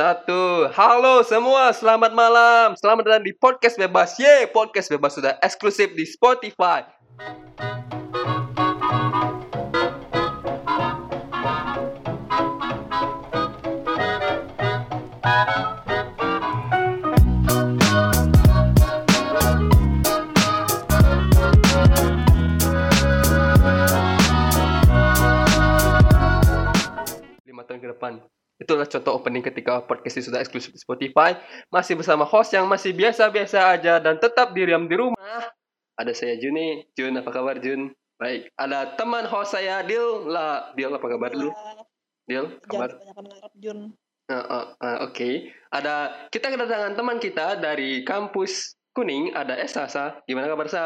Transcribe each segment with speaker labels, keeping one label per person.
Speaker 1: Satu, halo semua, selamat malam. Selamat datang di podcast bebas. Ye, podcast bebas sudah eksklusif di Spotify. Contoh opening ketika podcast ini sudah eksklusif di Spotify. Masih bersama host yang masih biasa-biasa aja dan tetap diam di rumah. Ada saya Juni. Jun, apa kabar Jun? Baik. Ada teman host saya Dil. Lah, Dil apa kabar dulu? Dil, kabar?
Speaker 2: Jangan ngarep Jun.
Speaker 1: Uh, uh, uh, Oke. Ada kita kedatangan teman kita dari kampus Kuning. Ada Esa. Sa. Gimana kabar Sa?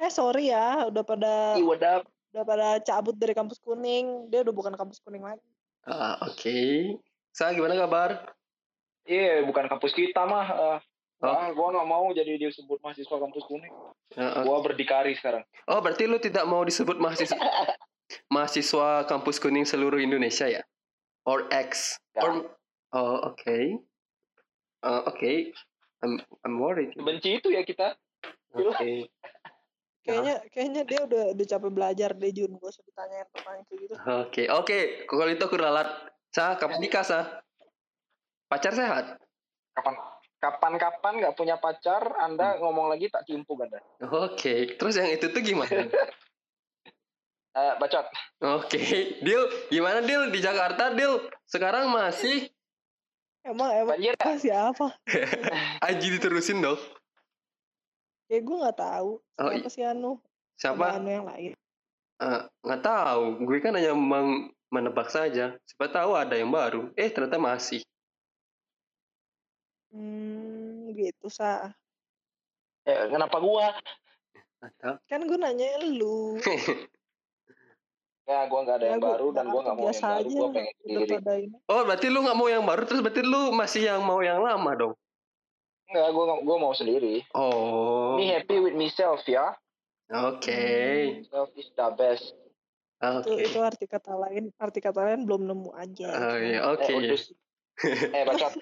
Speaker 2: Eh sorry ya, udah pada
Speaker 1: up?
Speaker 2: udah pada cabut dari kampus kuning. Dia udah bukan kampus kuning lagi.
Speaker 1: Ah, Oke. Sa, gimana kabar?
Speaker 3: Iya, bukan kampus kita mah. eh.
Speaker 1: Oh.
Speaker 3: Ah, gua nggak mau jadi disebut mahasiswa kampus kuning.
Speaker 1: Uh, uh.
Speaker 3: Gua berdikari sekarang.
Speaker 1: Oh, berarti lu tidak mau disebut mahasiswa mahasiswa kampus kuning seluruh Indonesia ya? Or X?
Speaker 3: Ya.
Speaker 1: Or Oh, oke. Uh, oke. I'm I'm worried. Oke.
Speaker 3: Benci itu ya kita.
Speaker 2: Kayaknya kayaknya dia udah udah capek belajar deh Jun. Gak usah ditanyain pertanyaan kayak gitu.
Speaker 1: Oke, oke. Kalau itu aku ralat. Sa, kapan nikah, Sa? Pacar sehat?
Speaker 3: Kapan kapan-kapan nggak punya pacar, Anda
Speaker 1: Hmm.
Speaker 3: ngomong lagi tak timpuk Anda.
Speaker 1: Oke. Terus yang itu tuh gimana?
Speaker 3: Eh, bacot.
Speaker 1: Oke. Deal, gimana Deal di Jakarta, Deal? Sekarang masih
Speaker 2: Emang emang
Speaker 3: Banjir ya?
Speaker 2: kasih apa?
Speaker 1: Aji diterusin dong.
Speaker 2: Ya gue nggak tahu.
Speaker 1: Oh,
Speaker 2: Siapa sih Anu? Sama
Speaker 1: Siapa?
Speaker 2: Anu yang lain.
Speaker 1: Eh, nggak tahu gue kan hanya meng- menebak saja siapa tahu ada yang baru eh ternyata masih
Speaker 2: Hmm, gitu sa.
Speaker 3: Eh, kenapa gua?
Speaker 1: atau
Speaker 2: Kan gue nanya lu.
Speaker 3: Ya, gua nggak ada
Speaker 2: Ya,
Speaker 3: yang
Speaker 2: gua-
Speaker 3: baru dan gua nggak mau yang baru. Gua pengen sendiri.
Speaker 2: pada ini.
Speaker 1: oh berarti lu nggak mau yang baru terus berarti lu masih yang mau yang lama dong
Speaker 3: Nggak, gua nggak- gua mau sendiri.
Speaker 1: oh
Speaker 3: Me happy with myself ya.
Speaker 1: oke
Speaker 3: Self is the best.
Speaker 1: oke
Speaker 2: Itu itu arti kata lain. Arti kata lain belum nemu aja.
Speaker 1: Oh, iya, oke
Speaker 3: Eh, udus. eh, bacot.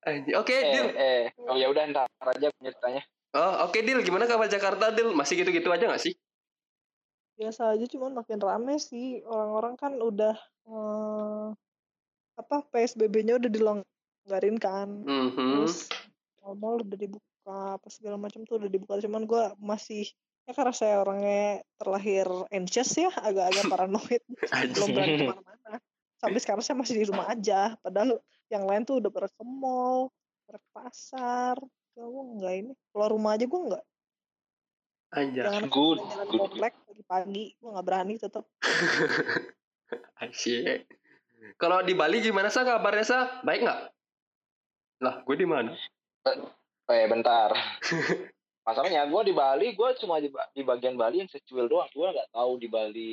Speaker 1: Anjing. oke
Speaker 3: Eh,
Speaker 1: Dil
Speaker 3: eh. Oh ya udah ntar aja ceritanya.
Speaker 1: oh oke Dil gimana kabar Jakarta Dil masih gitu-gitu aja nggak sih
Speaker 2: biasa aja cuman makin rame sih orang-orang kan udah eh, apa PSBB-nya udah dilonggarin kan
Speaker 1: Mhm.
Speaker 2: terus mall udah dibuka apa segala macam tuh udah dibuka cuman gua masih ya karena saya orangnya terlahir anxious ya agak-agak paranoid belum berani ke mana-mana sampai sekarang saya masih di rumah aja padahal yang lain tuh udah pada ke mall pada ke pasar ya gua enggak ini keluar rumah aja gua enggak
Speaker 1: Anjay.
Speaker 2: jangan
Speaker 3: Good,
Speaker 2: jalan
Speaker 3: good.
Speaker 2: komplek pagi-pagi gua nggak berani tetap
Speaker 1: Asyik. Kalau di Bali gimana sah kabarnya sah? Baik nggak? Lah, gue di mana?
Speaker 3: Eh bentar. Masalahnya gue di Bali, gue cuma di, di bagian Bali yang secuil doang. Gue nggak tahu di Bali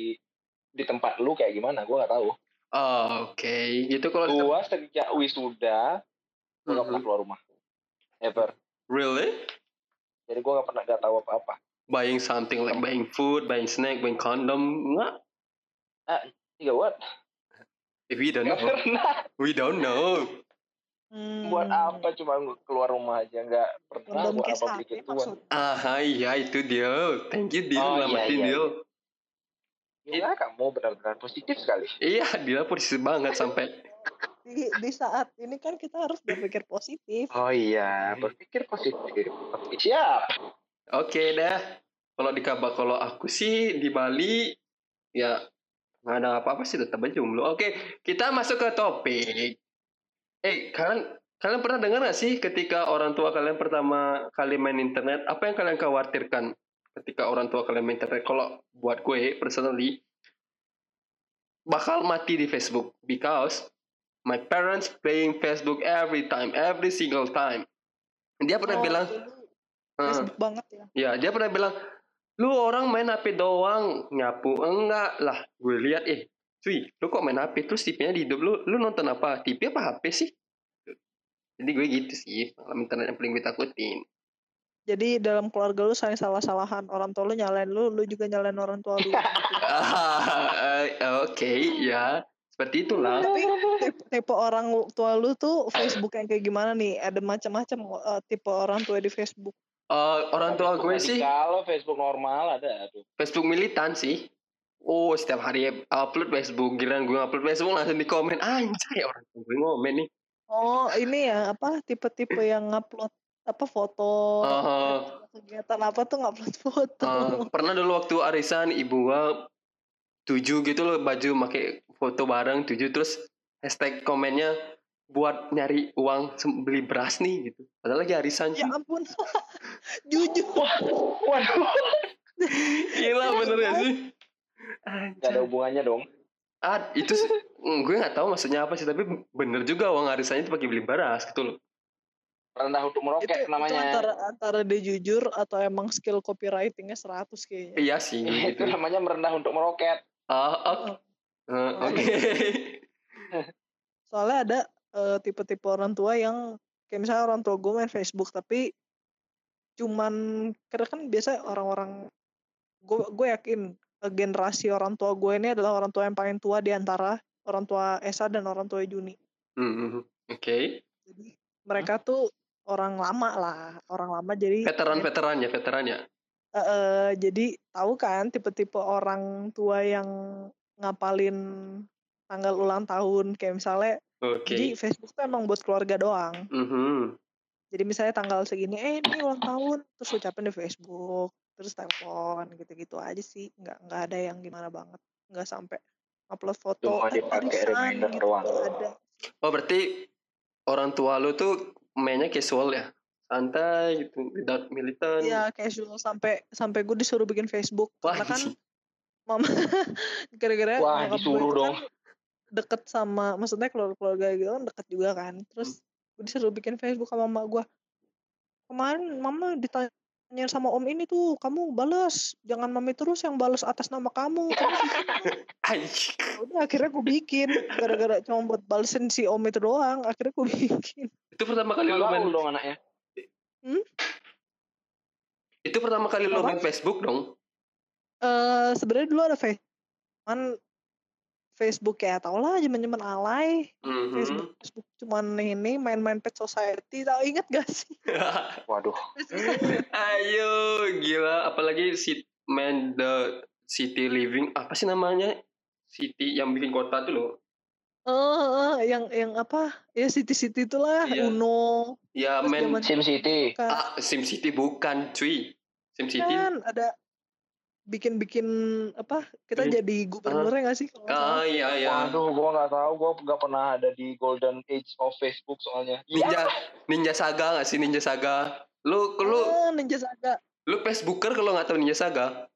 Speaker 3: di tempat lu kayak gimana. Gue nggak tahu.
Speaker 1: Oh, oke. Gitu kalau di
Speaker 3: Gue sejak wisuda, gue nggak pernah
Speaker 1: Mhm.
Speaker 3: keluar rumah. Ever.
Speaker 1: Really?
Speaker 3: Jadi gue nggak pernah nggak tahu apa-apa.
Speaker 1: Buying something like buying food, buying snack, buying condom, nggak?
Speaker 3: Iya what?
Speaker 1: If we don't know, we don't know.
Speaker 2: Hmm.
Speaker 3: Buat apa cuma keluar rumah aja nggak pernah. Buat apa beli gituan?
Speaker 1: Ah, iya itu dia. Thank you, Dil.
Speaker 3: Oh, iya,
Speaker 1: Ngelamatin,
Speaker 3: iya.
Speaker 1: Dil.
Speaker 3: Gila kamu benar-benar positif sekali.
Speaker 1: Iya, Dil posisi banget sampai.
Speaker 2: Di, di saat ini kan kita harus berpikir positif.
Speaker 3: Oh iya, berpikir positif. Siap.
Speaker 1: Oke dah. Kalau di kabar kalau aku sih di Bali ya nggak ada apa-apa sih tetap aja jomblo. Oke, kita masuk ke topik. Eh, kalian kalian pernah dengar nggak sih ketika orang tua kalian pertama kali main internet, apa yang kalian khawatirkan ketika orang tua kalian main internet? Kalau buat gue personally bakal mati di Facebook because my parents playing Facebook every time, every single time. Dia pernah
Speaker 2: Oh,
Speaker 1: bilang, "Eh,
Speaker 2: Facebook banget ya.
Speaker 1: Ya, dia pernah bilang, lu orang main HP doang, nyapu. Enggak lah, gue lihat, eh, cuy, lu kok main HP? Terus tipenya di hidup lu, lu nonton apa? TV apa HP sih? Jadi gue gitu sih, pengalaman internet yang paling gue takutin.
Speaker 2: Jadi dalam keluarga lu saling salah-salahan. Orang tua lu nyalain lu, lu juga nyalain orang tua lu.
Speaker 1: Ah, Oke, ya. Seperti itulah.
Speaker 2: Tapi tipe, tipe orang tua lu tuh Facebook yang kayak gimana nih? Ada macam-macam uh, tipe orang tua di Facebook.
Speaker 1: Eh, orang tua gue sih
Speaker 3: Kalau Facebook normal ada tuh.
Speaker 1: Facebook militan sih. Oh, setiap hari upload Facebook. Giliran gue upload Facebook langsung di komen. Anjay, orang gue ngomen nih.
Speaker 2: Oh, ini ya apa tipe-tipe yang ngupload apa foto
Speaker 1: Oh.
Speaker 2: kegiatan apa tuh ngupload foto.
Speaker 1: Eh, pernah dulu waktu arisan ibu gua tujuh gitu loh baju pakai foto bareng tujuh terus hashtag komennya buat nyari uang beli beras nih gitu. Padahal lagi arisan.
Speaker 2: ya ampun. Jujur.
Speaker 3: Waduh.
Speaker 1: Gila bener gak sih?
Speaker 3: Gak ada hubungannya dong.
Speaker 1: Ah, itu sih, mm, gue nggak tahu maksudnya apa sih, tapi bener juga uang arisannya itu pakai beli beras gitu loh.
Speaker 3: Rendah untuk
Speaker 2: itu,
Speaker 3: meroket
Speaker 2: itu
Speaker 3: namanya.
Speaker 2: antara antara dia jujur atau emang skill copywritingnya 100 kayaknya.
Speaker 1: Iya sih.
Speaker 3: itu
Speaker 1: gitu.
Speaker 3: namanya merendah untuk meroket.
Speaker 1: Ah, oke. Eh, Oke.
Speaker 2: Soalnya ada eh, tipe-tipe orang tua yang kayak misalnya orang tua gue main Facebook tapi cuman karena kan biasa orang-orang gue gue yakin generasi orang tua gue ini adalah orang tua yang paling tua di antara orang tua Esa dan orang tua Juni.
Speaker 1: Hmm, Oke.
Speaker 2: Jadi mereka tuh orang lama lah, orang lama jadi
Speaker 1: Veteran-veteran ya, veteran ya.
Speaker 2: Eh, eh, jadi tahu kan tipe-tipe orang tua yang ngapalin tanggal ulang tahun kayak misalnya
Speaker 1: Oke.
Speaker 2: jadi Facebook tuh emang buat keluarga doang.
Speaker 1: Mhm.
Speaker 2: Jadi misalnya tanggal segini, eh ini ulang tahun, terus ucapin di Facebook, terus telepon gitu-gitu aja sih, nggak nggak ada yang gimana banget, nggak sampai upload foto
Speaker 3: Cuma
Speaker 2: "Eh,
Speaker 3: dipakai
Speaker 2: arisan,"
Speaker 3: reminder
Speaker 2: gitu,
Speaker 3: doang.
Speaker 2: nggak ada.
Speaker 1: Oh berarti orang tua lu tuh mainnya casual ya, santai gitu, without militan.
Speaker 2: Iya casual. Sampai sampai gue disuruh bikin Facebook.
Speaker 1: Wah,
Speaker 2: karena kan mama gara-gara
Speaker 3: Wah, disuruh
Speaker 2: itu
Speaker 3: dong.
Speaker 2: kan deket sama maksudnya keluarga-keluarga gitu kan deket juga kan. Terus gue disuruh bikin Facebook sama mama gue kemarin mama ditanya sama om ini tuh kamu balas jangan mami terus yang balas atas nama kamu kamu bikin."
Speaker 1: Anjing.
Speaker 2: Ya udah akhirnya gue bikin gara-gara cuma buat balesin si om itu doang akhirnya gue bikin
Speaker 1: Itu pertama kali lu
Speaker 3: Gaul
Speaker 1: main.
Speaker 3: dong anaknya.
Speaker 1: Itu pertama kali lu
Speaker 2: Apa?
Speaker 1: main Facebook dong.
Speaker 2: eh sebenarnya dulu ada Facebook cuman Facebook ya tau lah zaman-zaman alay
Speaker 1: Mhm.
Speaker 2: Facebook Facebook cuman ini main-main pet society tau inget gak sih
Speaker 3: Waduh.
Speaker 1: Ayo, gila. Apalagi si main the city living apa sih namanya? City yang bikin kota tuh loh.
Speaker 2: Oh, yang yang apa? Ya City City itulah
Speaker 1: Iya.
Speaker 2: Uno.
Speaker 1: Ya main
Speaker 2: zaman
Speaker 3: Sim City.
Speaker 1: ah, Sim City bukan, cuy. Sim City.
Speaker 2: kan ada bikin-bikin apa? Kita
Speaker 1: Bikin-
Speaker 2: jadi gubernurnya nggak sih? kalau?
Speaker 1: Ah iya iya.
Speaker 3: Waduh, gua nggak tahu. Gua nggak pernah ada di golden age of Facebook soalnya.
Speaker 1: Ninja Ninja Saga nggak sih Ninja Saga? Lu lu
Speaker 2: Oh, Ninja Saga.
Speaker 1: lu Facebooker kalau nggak tahu Ninja Saga?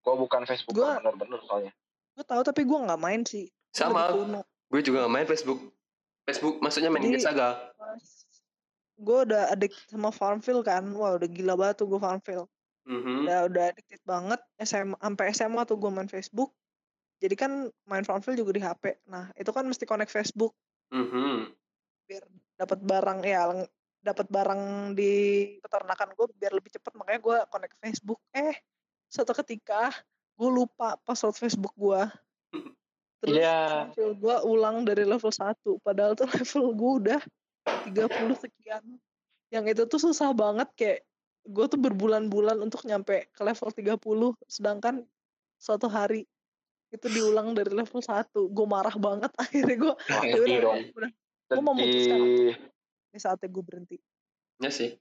Speaker 3: Gua bukan Facebook
Speaker 2: Gua-
Speaker 3: bener-bener soalnya.
Speaker 2: Gue tahu tapi gue nggak main sih. Gua
Speaker 1: Sama. Gue juga nggak main Facebook. Facebook maksudnya main
Speaker 2: Jadi-
Speaker 1: Ninja Saga.
Speaker 2: Gue udah adik sama Farmville kan. Wah udah gila banget tuh gue Farmville.
Speaker 1: Mhm.
Speaker 2: Udah udah addicted banget. SMA sampai SMA tuh gue main Facebook. Jadi kan main Farmville juga di HP. Nah itu kan mesti connect Facebook.
Speaker 1: Mhm.
Speaker 2: biar dapat barang ya dapat barang di peternakan gue biar lebih cepat makanya gue connect Facebook eh suatu ketika gue lupa password Facebook gue terus
Speaker 3: Iya.
Speaker 2: profil gue ulang dari level 1 padahal tuh level gue udah 30 sekian yang itu tuh susah banget kayak gue tuh berbulan-bulan untuk nyampe ke level 30 sedangkan suatu hari itu diulang dari level 1 gue marah banget akhirnya gue ya
Speaker 3: sedih
Speaker 2: udah
Speaker 3: dong.
Speaker 2: udah Gua memutuskan. Ini saatnya gue berhenti
Speaker 1: Ya sih.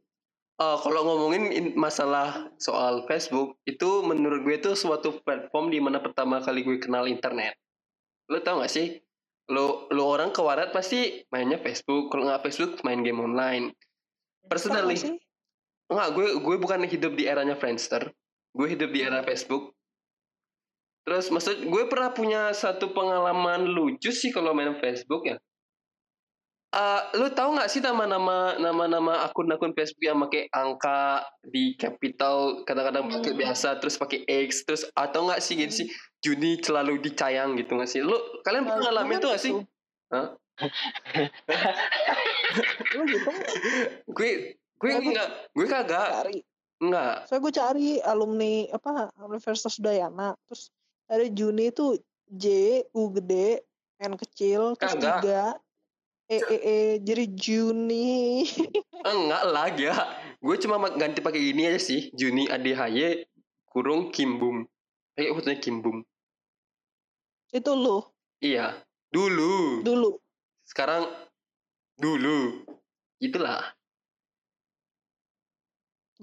Speaker 1: Eh, kalau ngomongin in- masalah soal Facebook, itu menurut gue itu suatu platform di mana pertama kali gue kenal internet. Lo tau gak sih? Lo, lo orang ke warat pasti mainnya Facebook. Kalau nggak Facebook, main game online. Personally. Enggak, gue gue bukan hidup di eranya Friendster. Gue hidup di era Facebook. Terus maksud gue pernah punya satu pengalaman lucu sih kalau main Facebook ya. Eh, lu tahu nggak sih nama-nama nama-nama akun-akun Facebook yang pakai angka di capital kadang-kadang pakai
Speaker 2: Hmm.
Speaker 1: biasa terus pakai X terus atau nggak sih gitu sih Juni selalu dicayang gitu nggak sih? Lu kalian pernah
Speaker 2: Nah,
Speaker 1: ngalamin itu nggak sih? Hah? Gue gue enggak, gue kagak,
Speaker 2: cari.
Speaker 1: enggak.
Speaker 2: Soalnya gue cari alumni apa Universitas Udayana. Terus ada Juni itu J U gede N kecil terus
Speaker 1: Kagak.
Speaker 2: tiga E E E jadi Juni
Speaker 1: Enggak lah, ya. Gue cuma ma- ganti pakai ini aja sih. Juni ADHY kurung Kimbum. Kayak fotonya Kimbum.
Speaker 2: itu lu
Speaker 1: Iya. Dulu.
Speaker 2: dulu
Speaker 1: Sekarang dulu. Itulah.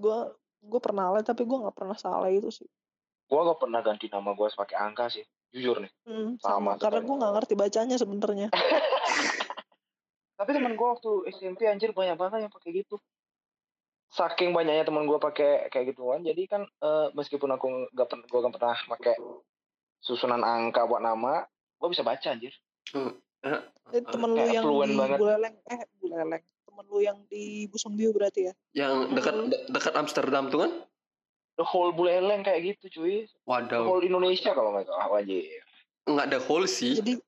Speaker 2: Gua gue pernah lah tapi gua nggak pernah salah itu sih
Speaker 3: Gua gak pernah ganti nama gua pakai angka sih. Jujur nih.
Speaker 2: Hmm,
Speaker 3: Sama
Speaker 2: sama, karena gue nggak ngerti bacanya sebenarnya
Speaker 3: Tapi teman gua waktu SMP anjir banyak banget yang pakai gitu. Saking banyaknya teman gua pakai kayak gituan, jadi kan eh, meskipun aku gak pernah gua gak pernah pakai susunan angka buat nama, gua bisa baca anjir.
Speaker 2: Eh, temen lu yang di
Speaker 3: banget.
Speaker 2: Buleleng eh Buleleng temen lu yang di Busung Biu berarti ya
Speaker 1: Yang dekat de- dekat Amsterdam tuh kan?
Speaker 3: The whole buleleng kayak gitu cuy. The
Speaker 1: Waduh.
Speaker 3: whole Indonesia kalau nggak salah anjir.
Speaker 1: Enggak ada hole sih.
Speaker 2: jadi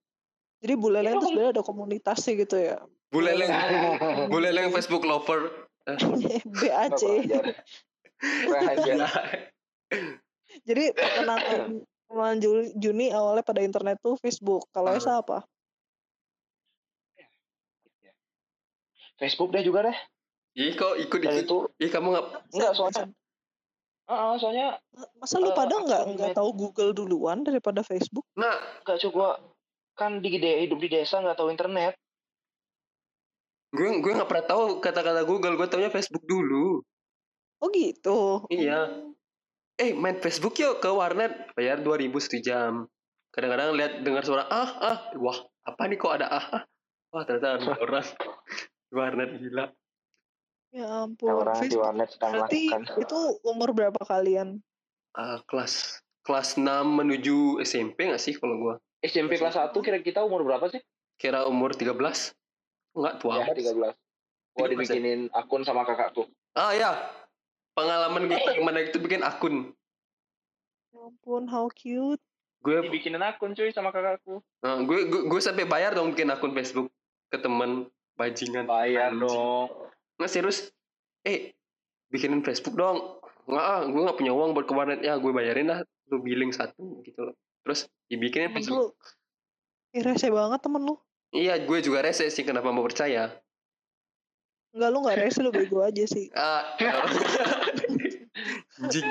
Speaker 2: jadi Buleleng itu sebenarnya ada komunitasnya gitu ya
Speaker 1: Buleleng. Buleleng Facebook lover.
Speaker 2: BAC jadi perkenalan Juli- Juni awalnya pada internet tuh Facebook kalau. Esa apa
Speaker 3: Facebook deh juga deh.
Speaker 1: Ih kok ikut
Speaker 3: Dan
Speaker 1: ikut.
Speaker 3: itu
Speaker 1: Ih kamu nggak
Speaker 3: enggak soalnya. Ah, soalnya
Speaker 2: masa lu pada nggak nggak tahu Google duluan daripada Facebook
Speaker 1: Nah,
Speaker 3: enggak cuy gua kan di de- hidup di desa nggak tahu internet.
Speaker 1: gue gue nggak pernah tahu kata-kata Google. Gue taunya Facebook dulu.
Speaker 2: oh gitu
Speaker 1: Iya. Eh main Facebook yuk ke warnet bayar 2000 satu jam. Kadang-kadang lihat dengar suara ah ah wah apa nih kok ada ah ah. Wah ternyata ada orang di warnet gila.
Speaker 2: ya
Speaker 3: Yang
Speaker 2: ampun
Speaker 3: orang di warnet sedang
Speaker 2: berarti
Speaker 3: melakukan.
Speaker 2: itu umur berapa kalian
Speaker 1: Ah, kelas kelas 6 menuju SMP nggak sih kalau gua?
Speaker 3: SMP kelas 1 kira kita umur berapa sih?
Speaker 1: Kira umur 13? Enggak tua.
Speaker 3: Ya, 13. Gua
Speaker 1: 13 ya?
Speaker 3: dibikinin akun sama kakakku.
Speaker 1: Ah ya. Pengalaman gue gimana itu bikin akun.
Speaker 2: ya ampun how cute
Speaker 1: Gue
Speaker 3: Dibikinin akun cuy sama kakakku.
Speaker 1: ah, gue, gue gue sampai bayar dong bikin akun Facebook ke teman bajingan.
Speaker 3: Bayar dong.
Speaker 1: Nggak serius. Eh, bikinin Facebook dong. Nggak ah, gue nggak punya uang buat ke warnet. Ya, gue bayarin lah. Lu billing satu gitu loh. Terus dibikinin
Speaker 2: temen
Speaker 1: Facebook.
Speaker 2: lu Ih, rese banget temen lu
Speaker 1: Iya, gue juga rese sih. Kenapa mau percaya?
Speaker 2: Enggak lu nggak rese lu bego aja sih
Speaker 1: Ah, Anjing.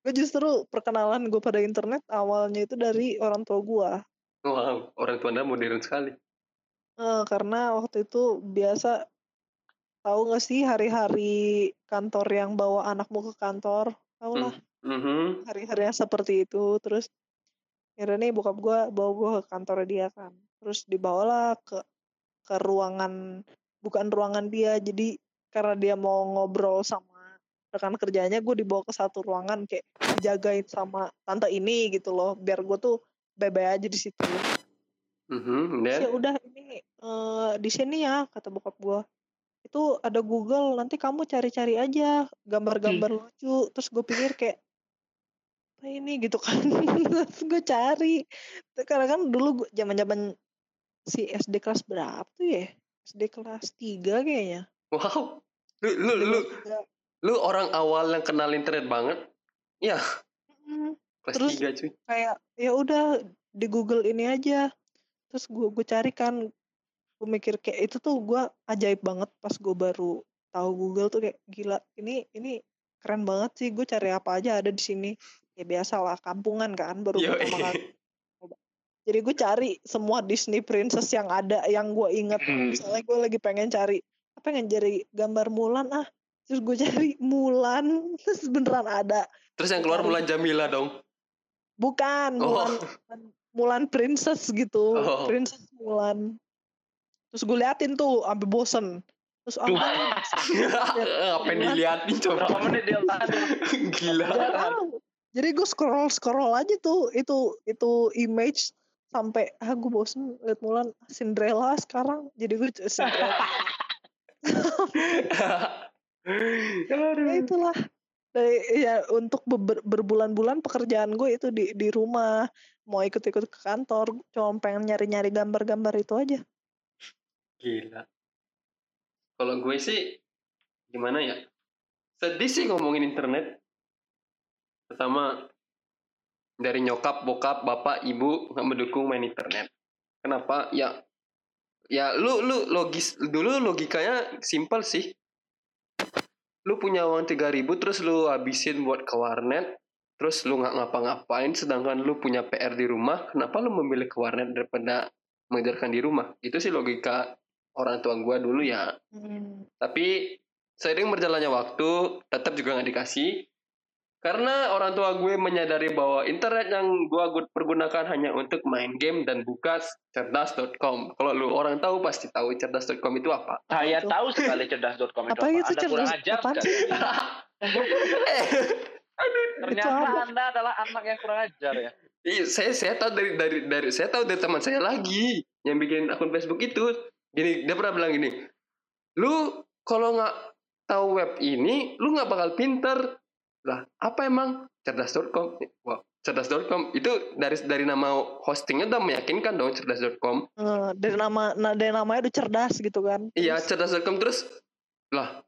Speaker 2: gue justru perkenalan gue pada internet awalnya itu dari orang tua gue
Speaker 1: Wow, orang tua anda modern sekali.
Speaker 2: Eh, karena waktu itu biasa tahu nggak sih hari-hari kantor yang bawa anakmu ke kantor? Tahu lah
Speaker 1: Mhm.
Speaker 2: hari-harinya seperti itu terus akhirnya nih bokap gue bawa gue ke kantor dia kan. Terus dibawalah ke ke ruangan bukan ruangan dia jadi karena dia mau ngobrol sama rekan kerjanya gue dibawa ke satu ruangan kayak dijagain sama tante ini gitu loh biar gue tuh bebe aja di situ
Speaker 1: Mhm,
Speaker 2: Terus
Speaker 1: dan?
Speaker 2: ya udah ini eh, di sini ya kata bokap gue itu ada Google nanti kamu cari-cari aja gambar-gambar lucu. Terus gue pikir kayak apa ini? Gitu kan. Terus gue cari. Karena kan dulu zaman zaman si SD kelas berapa tuh ya? SD kelas 3 kayaknya.
Speaker 1: Wow. Lu lu lu lu orang awal yang kenal internet banget. Ya,
Speaker 2: Mm,
Speaker 1: kelas
Speaker 2: Terus-
Speaker 1: 3 cuy.
Speaker 2: kayak ya udah di Google ini aja terus gue gue cari kan gue mikir kayak itu tuh gue ajaib banget pas gue baru tahu Google tuh kayak gila ini ini keren banget sih gue cari apa aja ada di sini ya biasa lah kampungan kan baru
Speaker 1: Yo,
Speaker 2: pertama kali jadi gue cari semua Disney princess yang ada yang gue inget
Speaker 3: Hmm.
Speaker 2: misalnya gue lagi pengen cari apa pengen cari gambar Mulan ah terus gue cari Mulan terus beneran ada
Speaker 1: Terus yang keluar Mulan Jamila dong.
Speaker 2: Bukan,
Speaker 1: Oh.
Speaker 2: Mulan, Mulan Princess gitu.
Speaker 1: Oh.
Speaker 2: Princess Mulan. Terus gue liatin tuh sampai bosen. Terus apa?
Speaker 1: Ngapain diliatin coba?
Speaker 3: Berapa menit dia?
Speaker 1: Gila.
Speaker 2: Jadi gue scroll scroll aja tuh itu itu image sampai ah gue bosen liat Mulan Cinderella sekarang. Jadi gue Cinderella. ya itulah. Dari, ya untuk berbulan-bulan pekerjaan gue itu di di rumah mau ikut-ikut ke kantor cuma pengen nyari-nyari gambar-gambar itu aja
Speaker 1: Gila. Kalau gue sih gimana ya? Sedih sih ngomongin internet. Pertama dari nyokap, bokap, bapak, ibu nggak mendukung main internet. Kenapa? Ya, ya lu lu logis dulu logikanya simpel sih. Lu punya uang 3000 terus lu habisin buat ke warnet, terus lu nggak ngapa-ngapain, sedangkan lu punya PR di rumah, kenapa lu memilih ke warnet daripada mengerjakan di rumah? Itu sih logika orang tua gua dulu ya.
Speaker 2: Hmm.
Speaker 1: Tapi seiring berjalannya waktu, tetap juga nggak dikasih. Karena orang tua gue menyadari bahwa internet yang gue pergunakan hanya untuk main game dan buka cerdas.com. Kalau lu orang tahu pasti tahu cerdas.com itu apa.
Speaker 3: Saya
Speaker 2: itu?
Speaker 3: tahu sekali cerdas.com itu
Speaker 2: Apa
Speaker 3: apa.
Speaker 2: itu
Speaker 3: Anda kurang
Speaker 2: cerdas?
Speaker 3: ajar sekali.
Speaker 2: sih?
Speaker 1: eh,
Speaker 3: Ternyata
Speaker 2: apa?
Speaker 3: Anda adalah anak yang kurang ajar ya.
Speaker 1: iya, saya saya tahu dari dari dari saya tahu dari teman saya lagi yang bikin akun Facebook itu. Gini, dia pernah bilang gini, lu kalau nggak tahu web ini, lu nggak bakal pinter. Lah, apa emang cerdas.com? Wah, cerdas.com itu dari dari nama hostingnya udah meyakinkan dong cerdas.com.
Speaker 2: Eh, dari nama nah, dari namanya udah cerdas gitu kan.
Speaker 1: Iya, cerdas.com terus lah.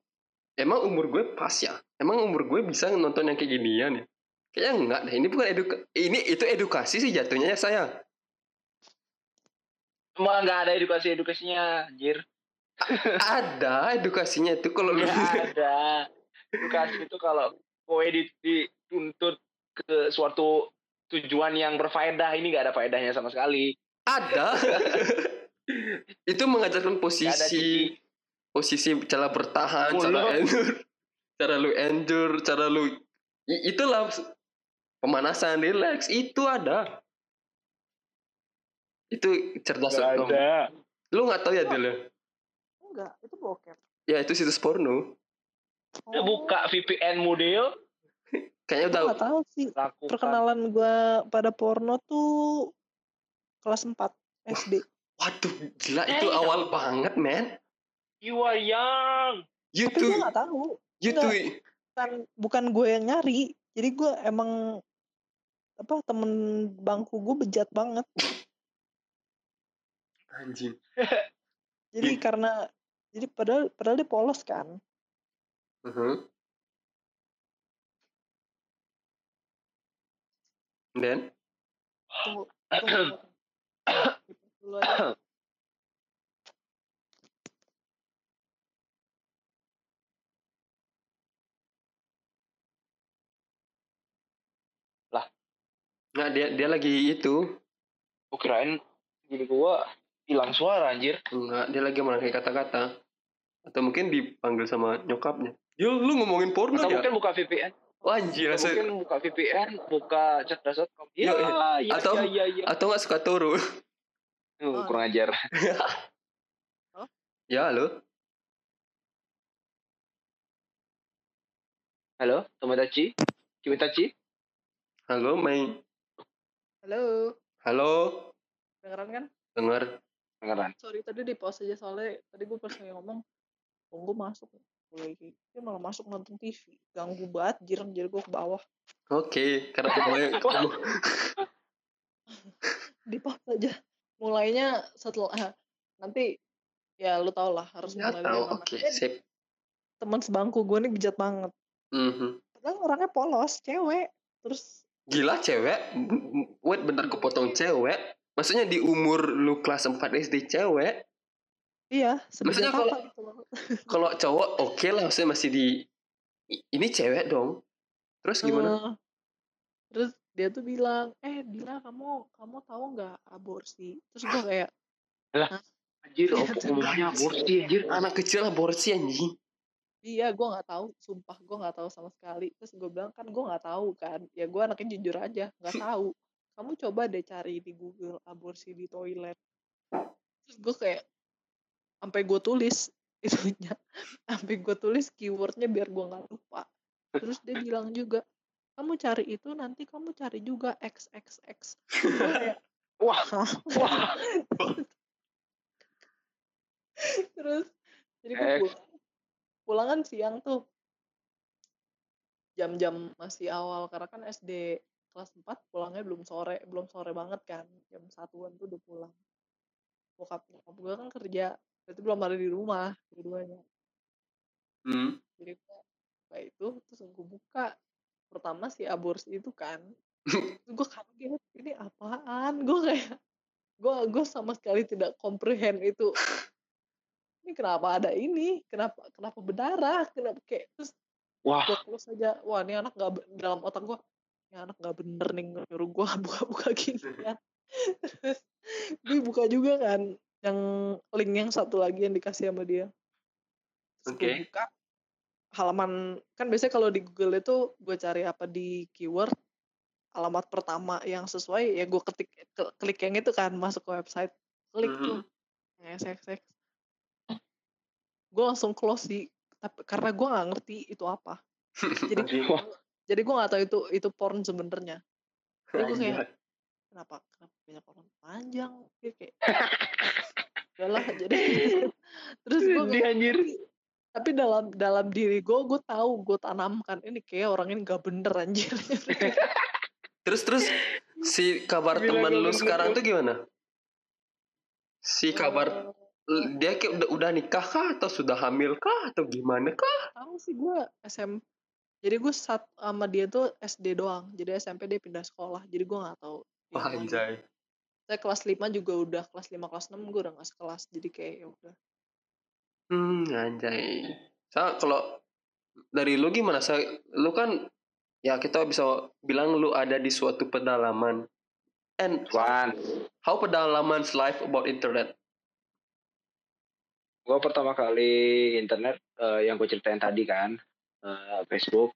Speaker 1: Emang umur gue pas ya? Emang umur gue bisa nonton yang kayak ginian ya? Kayaknya enggak deh. Ini bukan eduka ini itu edukasi sih jatuhnya ya saya.
Speaker 3: Emang nggak ada edukasi-edukasinya, anjir.
Speaker 1: Ada edukasinya itu kalau lu
Speaker 3: Nggak ada. Edukasi itu kalau kowe di- dituntut ke suatu tujuan yang berfaedah, ini nggak ada faedahnya sama sekali.
Speaker 1: ada. itu mengajarkan posisi
Speaker 3: sisi
Speaker 1: posisi cara bertahan,
Speaker 3: Mulu.
Speaker 1: cara endure, cara lu endure, cara lu itulah pemanasan, relax itu ada. Itu
Speaker 3: nggak
Speaker 1: cerdas.com.
Speaker 3: ada.
Speaker 1: Lu nggak tahu ya Dil ya?
Speaker 2: enggak, itu bokep.
Speaker 1: Ya itu situs porno.
Speaker 3: Ya, buka VPN model,
Speaker 1: Kayaknya udah
Speaker 2: nggak tahu sih.
Speaker 3: lakukan.
Speaker 2: Perkenalan gue pada porno tuh kelas 4 SD.
Speaker 1: Waduh, gila itu
Speaker 3: Eh,
Speaker 1: awal banget, men.
Speaker 3: You are young.
Speaker 1: You
Speaker 2: Tapi gue nggak tahu.
Speaker 1: you
Speaker 2: enggak.
Speaker 1: tuh.
Speaker 2: Bukan bukan gue yang nyari. Jadi gue emang apa temen bangku gue bejat banget.
Speaker 1: Anjing.
Speaker 2: Jadi
Speaker 1: Ih.
Speaker 2: karena jadi padahal padahal dia polos kan.
Speaker 1: Mhm. Dan
Speaker 2: Tunggu, tunggu. Dipause dulu aja.
Speaker 1: Nggak dia dia lagi itu
Speaker 3: Gue kirain gini gua hilang suara anjir.
Speaker 1: nggak dia lagi merangkai kata-kata atau mungkin dipanggil sama nyokapnya. Yo lu ngomongin porno
Speaker 3: Atau
Speaker 1: ya?
Speaker 3: mungkin buka VPN.
Speaker 1: Oh, anjir,
Speaker 3: Atau
Speaker 1: saya-
Speaker 3: mungkin buka VPN, buka cerdas.com. Iya, iya,
Speaker 1: atau-
Speaker 3: iya, iya, iya.
Speaker 1: atau nggak suka turu?
Speaker 2: Oh.
Speaker 3: kurang ajar.
Speaker 1: ya halo.
Speaker 3: Halo, Tomodachi? Kimitachi?
Speaker 1: Halo, main.
Speaker 2: Halo,
Speaker 1: Halo,
Speaker 2: dengeran kan?
Speaker 1: dengar.
Speaker 3: Dengeran.
Speaker 2: Sorry tadi di pause aja soalnya tadi gue pas lagi ngomong, tunggu masuk. Gue lagi, dia malah masuk nonton TV. Ganggu banget, jiran jadi gue ke bawah.
Speaker 1: Oke, karena mulai
Speaker 2: Di pause aja. Mulainya setelah, nanti ya lu tau lah harus
Speaker 1: ya
Speaker 2: mulai
Speaker 1: tahu. Oke,
Speaker 2: Eh,
Speaker 1: sip.
Speaker 2: teman sebangku gue nih bejat banget.
Speaker 1: Mhm.
Speaker 2: Padahal orangnya polos, cewek. Terus
Speaker 1: Gila cewek, wait bentar kepotong cewek. Maksudnya di umur lu kelas 4 SD cewek,
Speaker 2: iya,
Speaker 1: Maksudnya kalau-
Speaker 2: gitu
Speaker 1: kalau cowok oke lah maksudnya masih di ini cewek dong. Terus gimana?
Speaker 2: Eh, terus dia tuh bilang, eh Dila kamu kamu tahu nggak aborsi? Terus gue kayak,
Speaker 3: Anjir,
Speaker 2: Iya,
Speaker 3: aborsi anjir.
Speaker 1: Anak kecil aborsi anjing.
Speaker 2: Iya gue nggak tahu, sumpah gue nggak tahu sama sekali. Terus gue bilang kan gue nggak tahu kan, ya gue anaknya jujur aja, nggak tahu. Kamu coba deh cari di Google aborsi di toilet. Terus gue kayak, sampai gue tulis itunya, sampai gue tulis keywordnya biar gue nggak lupa. Terus dia bilang juga, kamu cari itu nanti kamu cari juga XXX. Gue kayak,
Speaker 3: Wah, wah.
Speaker 2: terus jadi gue
Speaker 3: Eh.
Speaker 2: Pulang pulangan siang tuh. Jam-jam masih awal karena kan SD kelas 4 pulangnya belum sore belum sore banget kan. Jam satuan tuh udah pulang. Bokap nyokap gue kan kerja berarti belum ada di rumah dua-duanya
Speaker 1: Hmm.
Speaker 2: jadi gue buka itu terus gue buka. Pertama si aborsi itu kan gue kaget ini apaan? Gue kayak gue gue sama sekali tidak comprehend itu ini kenapa ada ini? Kenapa kenapa berdarah kenapa kayak terus
Speaker 3: Wah,
Speaker 2: gue close aja wah ini anak nggak dalam otak gue ini anak nggak bener nih nyuruh gue buka-buka gini kan terus gue buka juga kan yang link yang satu lagi yang dikasih sama dia. Terus gue
Speaker 1: Oke.
Speaker 2: buka halaman kan biasanya kalau di Google itu gue cari apa di keyword alamat pertama yang sesuai ya gue ketik ke- klik yang itu kan masuk ke website klik
Speaker 1: Mhm.
Speaker 2: tuh yang SXX gue langsung close sih tapi karena gue nggak ngerti itu apa. Jadi jadi gue nggak tahu itu itu porn sebenarnya. Jadi gue kayak kenapa kenapa banyak orang panjang? Kayak udahlah jadi terus gue
Speaker 3: anjir.
Speaker 2: tapi dalam dalam diri gue gue tahu gue tanamkan ini kayak orang ini gak bener anjir.
Speaker 1: Terus terus si kabar teman lu sekarang
Speaker 3: tuh.
Speaker 1: tuh gimana? Si kabar
Speaker 2: Eh,
Speaker 1: dia kayak udah udah nikah kah atau sudah hamil kah atau gimana kah?
Speaker 2: tahu sih gue SM jadi gue saat sama dia tuh SD doang jadi SMP dia pindah sekolah jadi gue nggak tahu
Speaker 1: Wah anjay.
Speaker 2: saya kelas 5 juga udah kelas 5 kelas 6 gue udah gak sekelas jadi kayak ya udah
Speaker 1: Hmm, anjay. Sa, kalau dari lu gimana? Sa, lu kan ya kita bisa bilang lu ada di suatu pedalaman. And
Speaker 3: Cuan,
Speaker 1: how pedalaman's life about internet?
Speaker 3: Gue pertama kali internet eh, yang gue ceritain tadi kan, eh, Facebook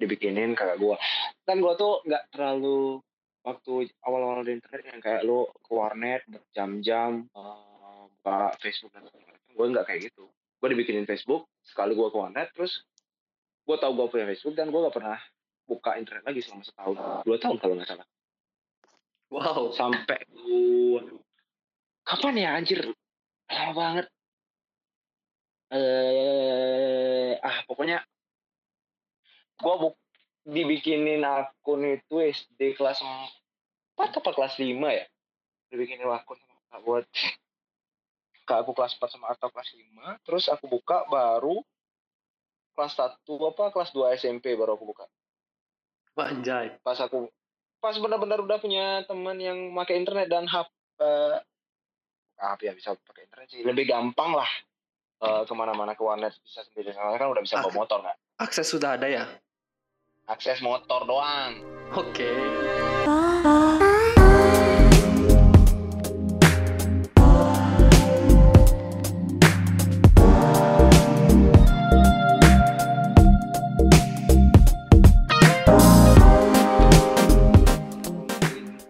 Speaker 3: dibikinin kakak gue. Kan gue tuh nggak terlalu waktu awal-awal di internet yang kayak lu ke warnet berjam-jam eh, buka Facebook dan macam. Gue nggak kayak gitu. Gue dibikinin Facebook sekali gue ke warnet, terus gue tahu gue punya Facebook dan gue gak pernah buka internet lagi selama setahun, dua tahun kalau nggak salah.
Speaker 1: Wow.
Speaker 3: sampai gua kapan ya anjir lama banget eh ah pokoknya gua buk dibikinin akun itu SD kelas 4 apa kelas 5 ya? Dibikinin akun sama kakak buat kak aku kelas 4 sama atau kelas 5 terus aku buka baru kelas 1 apa kelas 2 SMP baru aku buka.
Speaker 1: Anjay.
Speaker 3: pas aku pas benar-benar udah punya teman yang pakai internet dan hap eh, HP ya bisa pakai internet sih. Lebih gampang lah eh, ke mana-mana ke warnet bisa sendiri. Soalnya kan udah bisa bawa motor kan
Speaker 1: Akses sudah ada ya?
Speaker 3: akses motor doang.
Speaker 1: Oke.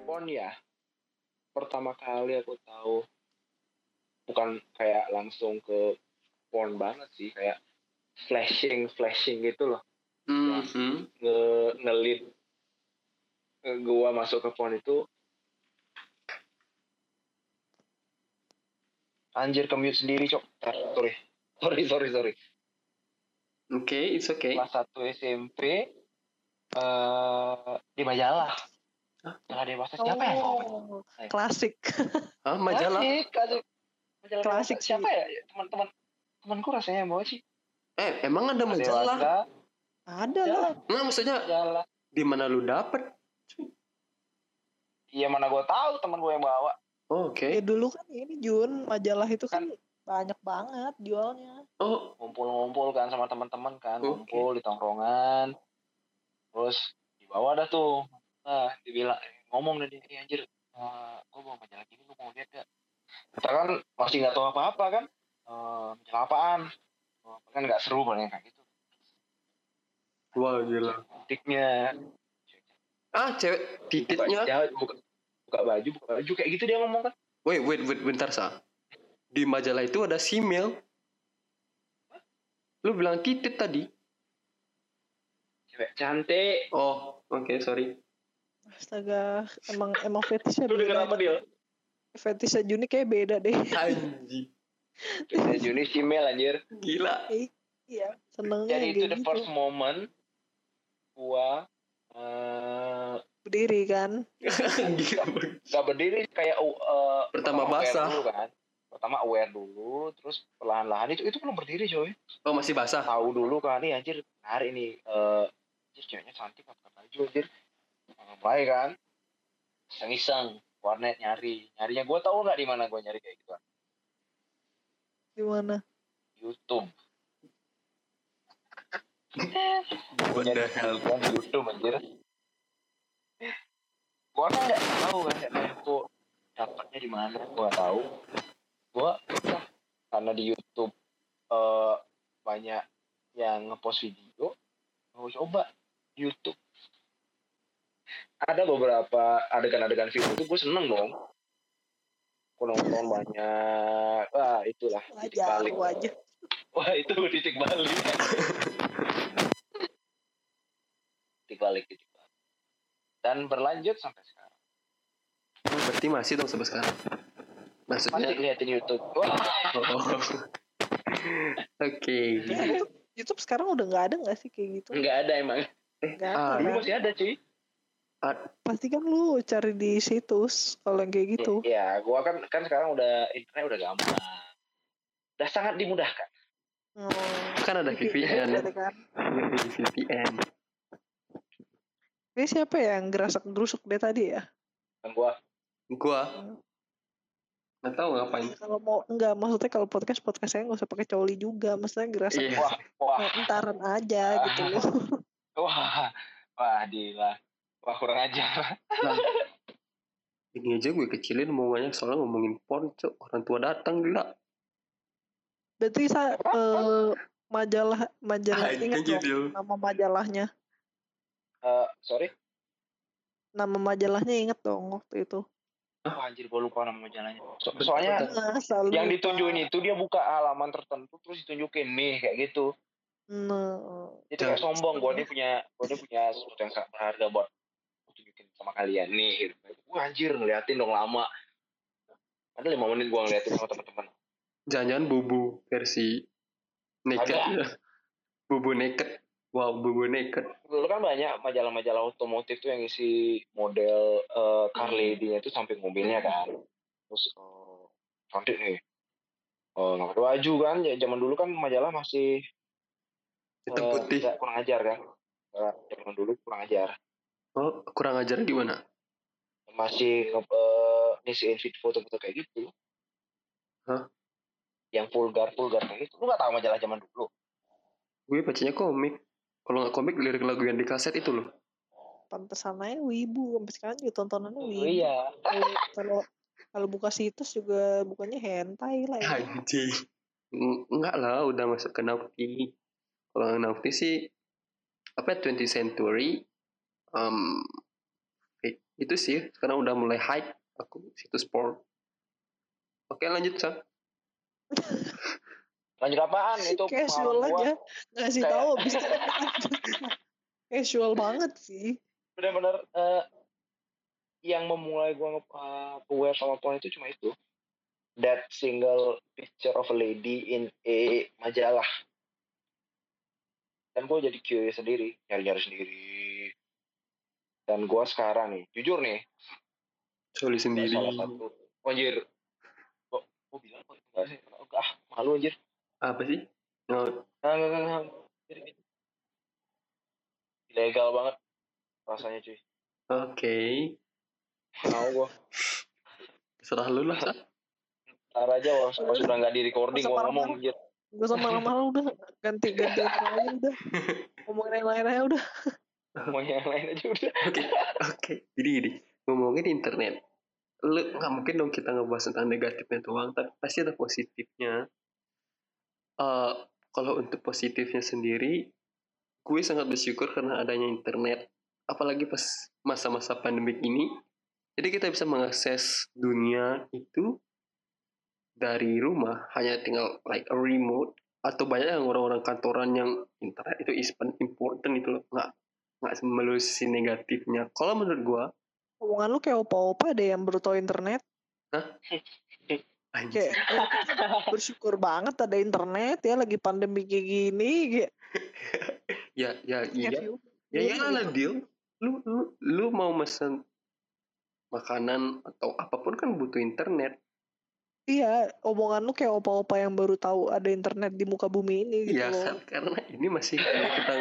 Speaker 3: pon ya. Pertama kali aku tahu. Bukan kayak langsung ke porn banget sih kayak flashing flashing gitu loh.
Speaker 1: Mhm.
Speaker 3: nge ngelit eh, gua masuk ke phone itu. Anjir commute sendiri cok. Ntar, sorry. Sorry sorry sorry.
Speaker 1: Oke, it's okay.
Speaker 3: kelas 1 SMP eh di majalah.
Speaker 1: Hah?
Speaker 3: majalah dewasa siapa ya?
Speaker 2: Oh, klasik.
Speaker 1: Ah, majalah.
Speaker 3: Klasik, klasik. majalah
Speaker 2: Klasik
Speaker 3: siapa ya? Teman-teman temanku rasanya yang bawa sih.
Speaker 1: Eh, emang ada majalah?
Speaker 2: ada lah.
Speaker 1: Nggak, maksudnya
Speaker 3: majalah
Speaker 1: di mana lu dapet?
Speaker 3: iya mana gua tahu teman gua yang bawa.
Speaker 1: Oh, Oke.
Speaker 2: ya dulu kan ini Jun majalah itu kan banyak banget jualnya.
Speaker 1: Oh,
Speaker 3: ngumpul-ngumpul kan sama teman-teman kan
Speaker 1: Oke.
Speaker 3: ngumpul di tongkrongan. Terus dibawa dah tuh. Nah dibilang ngomong deh dia "Eh, anjir uh, gue bawa majalah gini lu mau lihat gak kita kan masih nggak tahu apa-apa kan Eh, majalah apaan Oh, kan nggak seru paling kayak gitu
Speaker 1: wah gila.
Speaker 3: titiknya
Speaker 1: Ah, cewek titiknya.
Speaker 3: buka, buka, buka baju buka baju kayak gitu dia ngomong kan
Speaker 1: Wait, wait, wait, bentar, Sa. Di majalah itu ada simil. Lu bilang titit tadi.
Speaker 3: cewek cantik
Speaker 1: Oh, oke, sorry.
Speaker 2: astaga emang emang fetishnya
Speaker 3: lu denger apa dia
Speaker 2: fetishnya Juni kayak beda deh
Speaker 1: Anjing.
Speaker 3: Juni female anjir.
Speaker 1: Gila.
Speaker 2: iya senengnya
Speaker 3: jadi itu the
Speaker 2: gitu.
Speaker 3: first moment gua eh
Speaker 2: berdiri kan?
Speaker 1: Gila.
Speaker 3: gak berdiri kayak uh,
Speaker 1: Pertama
Speaker 3: aware
Speaker 1: basah.
Speaker 3: dulu kan? Pertama aware dulu terus perlahan-lahan itu itu belum berdiri coy.
Speaker 1: Oh, masih basah.
Speaker 3: tahu dulu kan? Nih anjir menarik nih eh anjir ceweknya cantik pakai baju anjir. Eh, mulai kan? Iseng-iseng warnet nyari. Nyarinya gue tahu nggak di mana gue nyari kayak gitu
Speaker 2: Di mana?
Speaker 3: YouTube
Speaker 1: What the hell?
Speaker 3: kan YouTube anjir. Gue kan nggak tahu kan kok dapatnya di mana gue nggak tahu. Gue karena di YouTube eh banyak yang ngepost video gue coba YouTube. Ada beberapa adegan-adegan film itu gue seneng dong gue nonton banyak wah itulah titik
Speaker 2: Wajar,
Speaker 3: balik
Speaker 2: wajar.
Speaker 3: wah itu titik balik titik balik titik balik dan berlanjut sampai sekarang
Speaker 1: Oh, berarti masih dong sampai sekarang.
Speaker 3: masih
Speaker 1: Maksudnya
Speaker 3: liatin YouTube wah
Speaker 1: oh. Oke.
Speaker 2: Ya, YouTube, YouTube sekarang udah nggak ada nggak sih kayak gitu?
Speaker 3: nggak ada emang
Speaker 2: Nggak
Speaker 1: ah,
Speaker 2: ada.
Speaker 3: dulu masih ada cuy
Speaker 2: Pasti kan lu cari di situs kalau yang kayak gitu.
Speaker 3: ya gua kan kan sekarang udah internet udah gampang udah sangat dimudahkan
Speaker 2: Oh,
Speaker 1: Kan ada VPN.
Speaker 2: berarti kan.
Speaker 1: Di VPN.
Speaker 2: Ini siapa ya yang gerasak gerusuk deh tadi ya?
Speaker 3: kan gua
Speaker 1: Gua nggak tahu ngapain.
Speaker 2: Kalau mau enggak maksudnya kalau podcast podcast saya nggak usah pakai coli juga, maksudnya gerasak
Speaker 1: Iya.
Speaker 3: wah wah
Speaker 2: entaran aja gitu loh.
Speaker 3: wah wah gila wah kurang ajar.
Speaker 1: Ini aja gue kecilin omongannya soalnya ngomongin porn, cok. Orang tua datang gila.
Speaker 2: Berarti saya eh, majalah majalah
Speaker 1: Ah,
Speaker 2: ingat dong nama majalahnya.
Speaker 3: Eh, sorry?
Speaker 2: Nama majalahnya inget dong waktu itu.
Speaker 3: wah anjir gua lupa nama majalahnya. So- soalnya
Speaker 2: Nah,
Speaker 3: yang ditunjukin itu dia buka halaman tertentu terus ditunjukin nih kayak gitu.
Speaker 2: Nah,
Speaker 3: jadi kayak sombong gua ini punya gua ini punya sesuatu yang sangat berharga buat sama kalian nih gitu. wah anjir ngeliatin dong lama ada lima menit gua ngeliatin sama teman-teman
Speaker 1: Jangan-jangan bubu versi naked.
Speaker 3: Ada.
Speaker 1: ya. Bubu naked. Wow, bubu naked.
Speaker 3: dulu kan banyak majalah-majalah otomotif tuh yang isi model eh, car lady-nya itu samping mobilnya kan terus eh, cantik nih nggak pakai baju kan ya zaman dulu kan majalah masih
Speaker 1: Hitam
Speaker 3: eh,
Speaker 1: putih.
Speaker 3: kurang ajar kan Eh, zaman dulu kurang ajar
Speaker 1: Oh, kurang ajar gimana?
Speaker 3: masih nge eh, ngisiin feed foto-foto kayak gitu
Speaker 1: Hah?
Speaker 3: yang vulgar vulgar kayak gitu lu nggak tahu majalah zaman dulu
Speaker 1: Gue bacanya komik. Kalau nggak komik, lirik lagu yang di kaset itu loh.
Speaker 2: pantesan aja wibu sampai sekarang juga tontonannya wibu.
Speaker 3: iya
Speaker 2: Kalau- Kalau buka situs juga bukannya hentai lah ya.
Speaker 1: Eng- Enggak lah, udah masuk ke Naughty. Kalau Naughty sih, apa ya, 20th Century, um, itu sih, sekarang udah mulai hype aku situs porn. Oke lanjut, Sam.
Speaker 3: lanjut apaan? Itu
Speaker 2: Casual aja. Ngasih
Speaker 3: kayak-
Speaker 2: tahu itu casual banget sih.
Speaker 3: benar-benar eh, yang memulai gua nge- eh, aware sama porn itu cuma itu. That single picture of a lady in a majalah. Dan gue jadi curious sendiri nyari-nyari sendiri dan gua sekarang nih jujur nih
Speaker 1: Soli sendiri.
Speaker 3: salah satu oh, anjir kok gue bilang kok enggak sih ah malu anjir
Speaker 1: Apa sih? Oh,
Speaker 3: nah, nah. Jadi gitu. Ilegal banget rasanya cuy.
Speaker 1: Oke.
Speaker 3: Mau gua.
Speaker 1: Serah lu lah.
Speaker 3: Ntar aja pas, pas sudah nggak di recording
Speaker 2: marah-marah?
Speaker 3: ngomong anjir.
Speaker 2: Gak usah marah-marah udah ganti ganti aja udah. Ngomongin yang lain aja udah.
Speaker 3: Ngomong yang lain aja udah.
Speaker 1: Oke, oke. Jadi gini, ngomongin internet, lu nggak mungkin dong kita ngebahas tentang negatifnya doang, tapi pasti ada positifnya. Eh, kalau untuk positifnya sendiri, gue sangat bersyukur karena adanya internet, apalagi pas masa-masa pandemik ini. Jadi kita bisa mengakses dunia itu dari rumah, hanya tinggal like a remote atau banyak yang orang-orang kantoran yang internet itu is important itu loh, nggak nggak melulu sisi negatifnya. Kalau menurut gua,
Speaker 2: Omongan lu kayak opa-opa deh yang baru tau internet.
Speaker 1: anjing,
Speaker 2: Kayak eh, bersyukur banget ada internet ya lagi pandemi kayak gini. Kayak,
Speaker 1: ya ya iya, ya ya lah
Speaker 2: gitu.
Speaker 1: deal. Lu lu lu mau mesen makanan atau apa pun kan butuh internet.
Speaker 2: Iya, omongan lu kayak opa-opa yang baru tahu ada internet di muka bumi ini gitu
Speaker 1: Iya
Speaker 2: loh.
Speaker 1: kan karena ini masih kita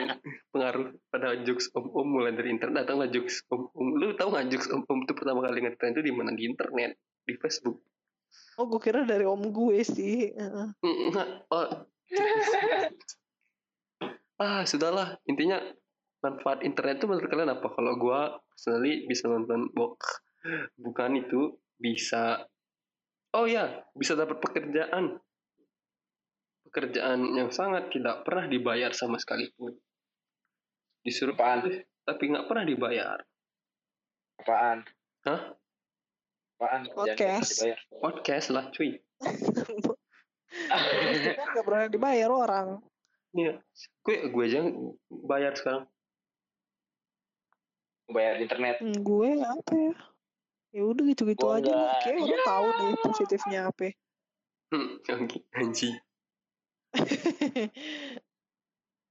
Speaker 1: pengaruh pada jokes om-om mulai dari internet datanglah jokes om-om. Lu tahu nggak jokes om-om itu pertama kali ngetren itu di mana di internet di Facebook.
Speaker 2: Oh, gue kira dari om gue sih.
Speaker 1: Enggak. Oh. ah sudahlah intinya manfaat internet itu menurut kalian apa? Kalau gua personally bisa nonton bok bukan itu bisa oh ya bisa dapat pekerjaan pekerjaan yang sangat tidak pernah dibayar sama sekali pun disuruh
Speaker 3: Apaan?
Speaker 1: tapi nggak pernah dibayar
Speaker 3: Apaan?
Speaker 1: Hah?
Speaker 3: Apaan?
Speaker 2: Podcast.
Speaker 1: podcast lah cuy
Speaker 2: Kita nggak pernah dibayar orang.
Speaker 1: iya gue gue aja bayar sekarang
Speaker 3: Bayar internet.
Speaker 2: Hmm, gue apa ya? Ya udah gitu-gitu
Speaker 3: Gua
Speaker 2: aja.
Speaker 3: nggak-
Speaker 2: Kayak udah tahu deh positifnya apa.
Speaker 1: hmm, oke, anjing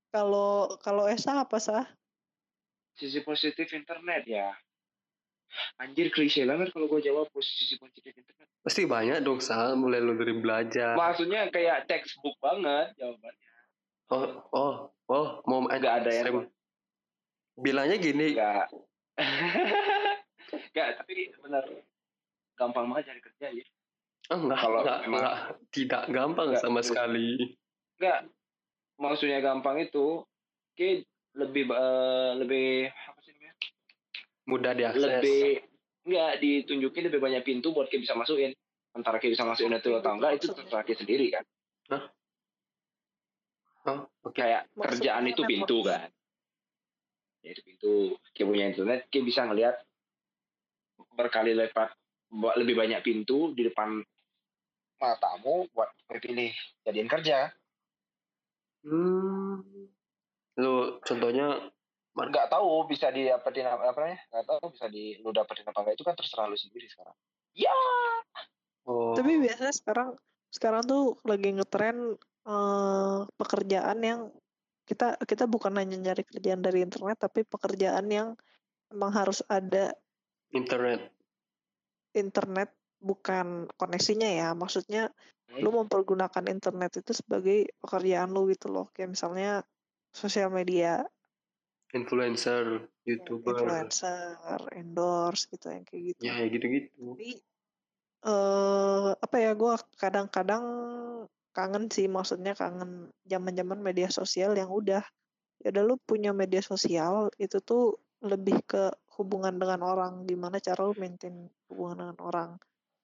Speaker 2: Kalau kalau Esa apa sah?
Speaker 3: Sisi positif internet ya. Anjir klise banget kalau gue jawab sisi positif internet.
Speaker 1: pasti banyak dong sal mulai lu dari belajar
Speaker 3: Maksudnya kayak textbook banget jawabannya.
Speaker 1: oh oh oh mau
Speaker 3: Nggak ada yang-
Speaker 1: bilangnya gini
Speaker 3: Enggak. Enggak, tapi benar gampang banget cari kerja ya.
Speaker 1: Oh, enggak,
Speaker 3: Kalau
Speaker 1: enggak,
Speaker 3: emang-
Speaker 1: enggak, tidak gampang
Speaker 3: Enggak,
Speaker 1: sama sekali.
Speaker 3: Enggak. Maksudnya gampang itu kayak lebih eh, lebih apa sih namanya?
Speaker 1: Mudah diakses.
Speaker 3: Lebih enggak ditunjukin lebih banyak pintu buat kayak bisa masukin. Antara kayak bisa masukin itu atau enggak itu terserah kayak sendiri kan.
Speaker 1: Oh, oke.
Speaker 3: Kayak
Speaker 2: Maksudnya
Speaker 3: kerjaan itu
Speaker 2: network.
Speaker 3: pintu kan. Ya itu pintu. Kayak punya internet kayak bisa ngelihat berkali lipat lebih banyak pintu di depan matamu buat pilih jadiin kerja.
Speaker 1: Hmm. Lu contohnya
Speaker 3: nggak tahu bisa didapetin apa apa namanya? Nggak tahu bisa di lu dapetin apa enggak itu kan terserah lu sendiri sekarang. Ya!
Speaker 1: Oh,
Speaker 2: Tapi biasanya sekarang sekarang tuh lagi ngetren eh, pekerjaan yang kita kita bukan hanya nyari kerjaan dari internet tapi pekerjaan yang emang harus ada
Speaker 1: internet.
Speaker 2: internet bukan koneksinya ya maksudnya
Speaker 3: Hmm.
Speaker 2: lu mempergunakan internet itu sebagai pekerjaan lu gitu loh kayak misalnya sosial media
Speaker 1: influencer, youtuber,
Speaker 2: influencer endorse gitu yang kayak gitu
Speaker 1: ya ya gitu-gitu.
Speaker 2: tapi eh apa ya gue kadang-kadang kangen sih maksudnya kangen zaman-zaman media sosial yang udah ya udah lu punya media sosial itu tuh lebih ke hubungan dengan orang gimana cara lu maintain hubungan dengan orang?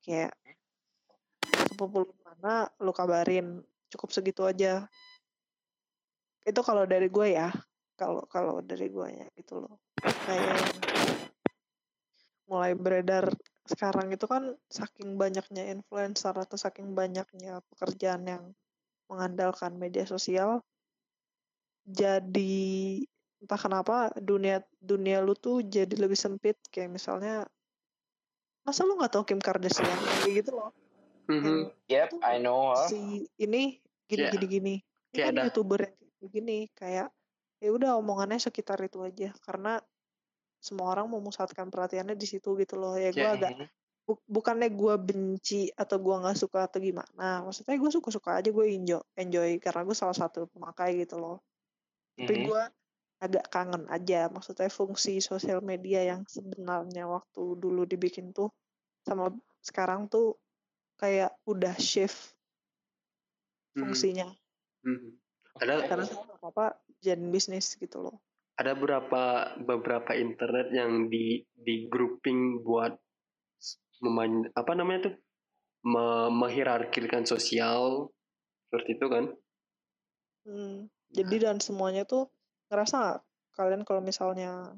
Speaker 2: Kayak sepupu mana lu kabarin cukup segitu aja. Itu kalau dari gue ya kalau kalau dari gue ya gitu loh. Kayak mulai beredar sekarang itu kan saking banyaknya influencer atau saking banyaknya pekerjaan yang mengandalkan media sosial jadi entah kenapa dunia dunia lu tuh jadi lebih sempit. Kayak misalnya masa lu nggak tahu Kim Kardashian? Kayak gitu loh.
Speaker 1: Mhm.
Speaker 3: yep I know
Speaker 2: si ini gini
Speaker 1: Kayak-
Speaker 2: gini gini. Ini
Speaker 1: kayak
Speaker 2: kan
Speaker 1: ada-
Speaker 2: youtuber begini kayak ya udah omongannya sekitar itu aja. Karena semua orang memusatkan perhatiannya di situ gitu loh. Ya gue
Speaker 1: Kayak-
Speaker 2: agak bu- bukannya gue benci atau gue nggak suka atau gimana. Maksudnya gue suka suka aja gue enjoy enjoy karena gue salah satu pemakai gitu loh. Tapi
Speaker 3: Mhm.
Speaker 2: gue agak kangen aja maksudnya fungsi sosial media yang sebenarnya waktu dulu dibikin tuh sama sekarang tuh kayak udah shift
Speaker 1: Hmm.
Speaker 2: fungsinya.
Speaker 1: Mhm. Ada
Speaker 2: karena apa jadi bisnis gitu loh.
Speaker 1: Ada beberapa beberapa internet yang di di grouping buat meman, apa namanya tuh? Me, menghierarkikan sosial seperti itu kan?
Speaker 2: Hmm, jadi dan semuanya tuh ngerasa nggak kalian kalau misalnya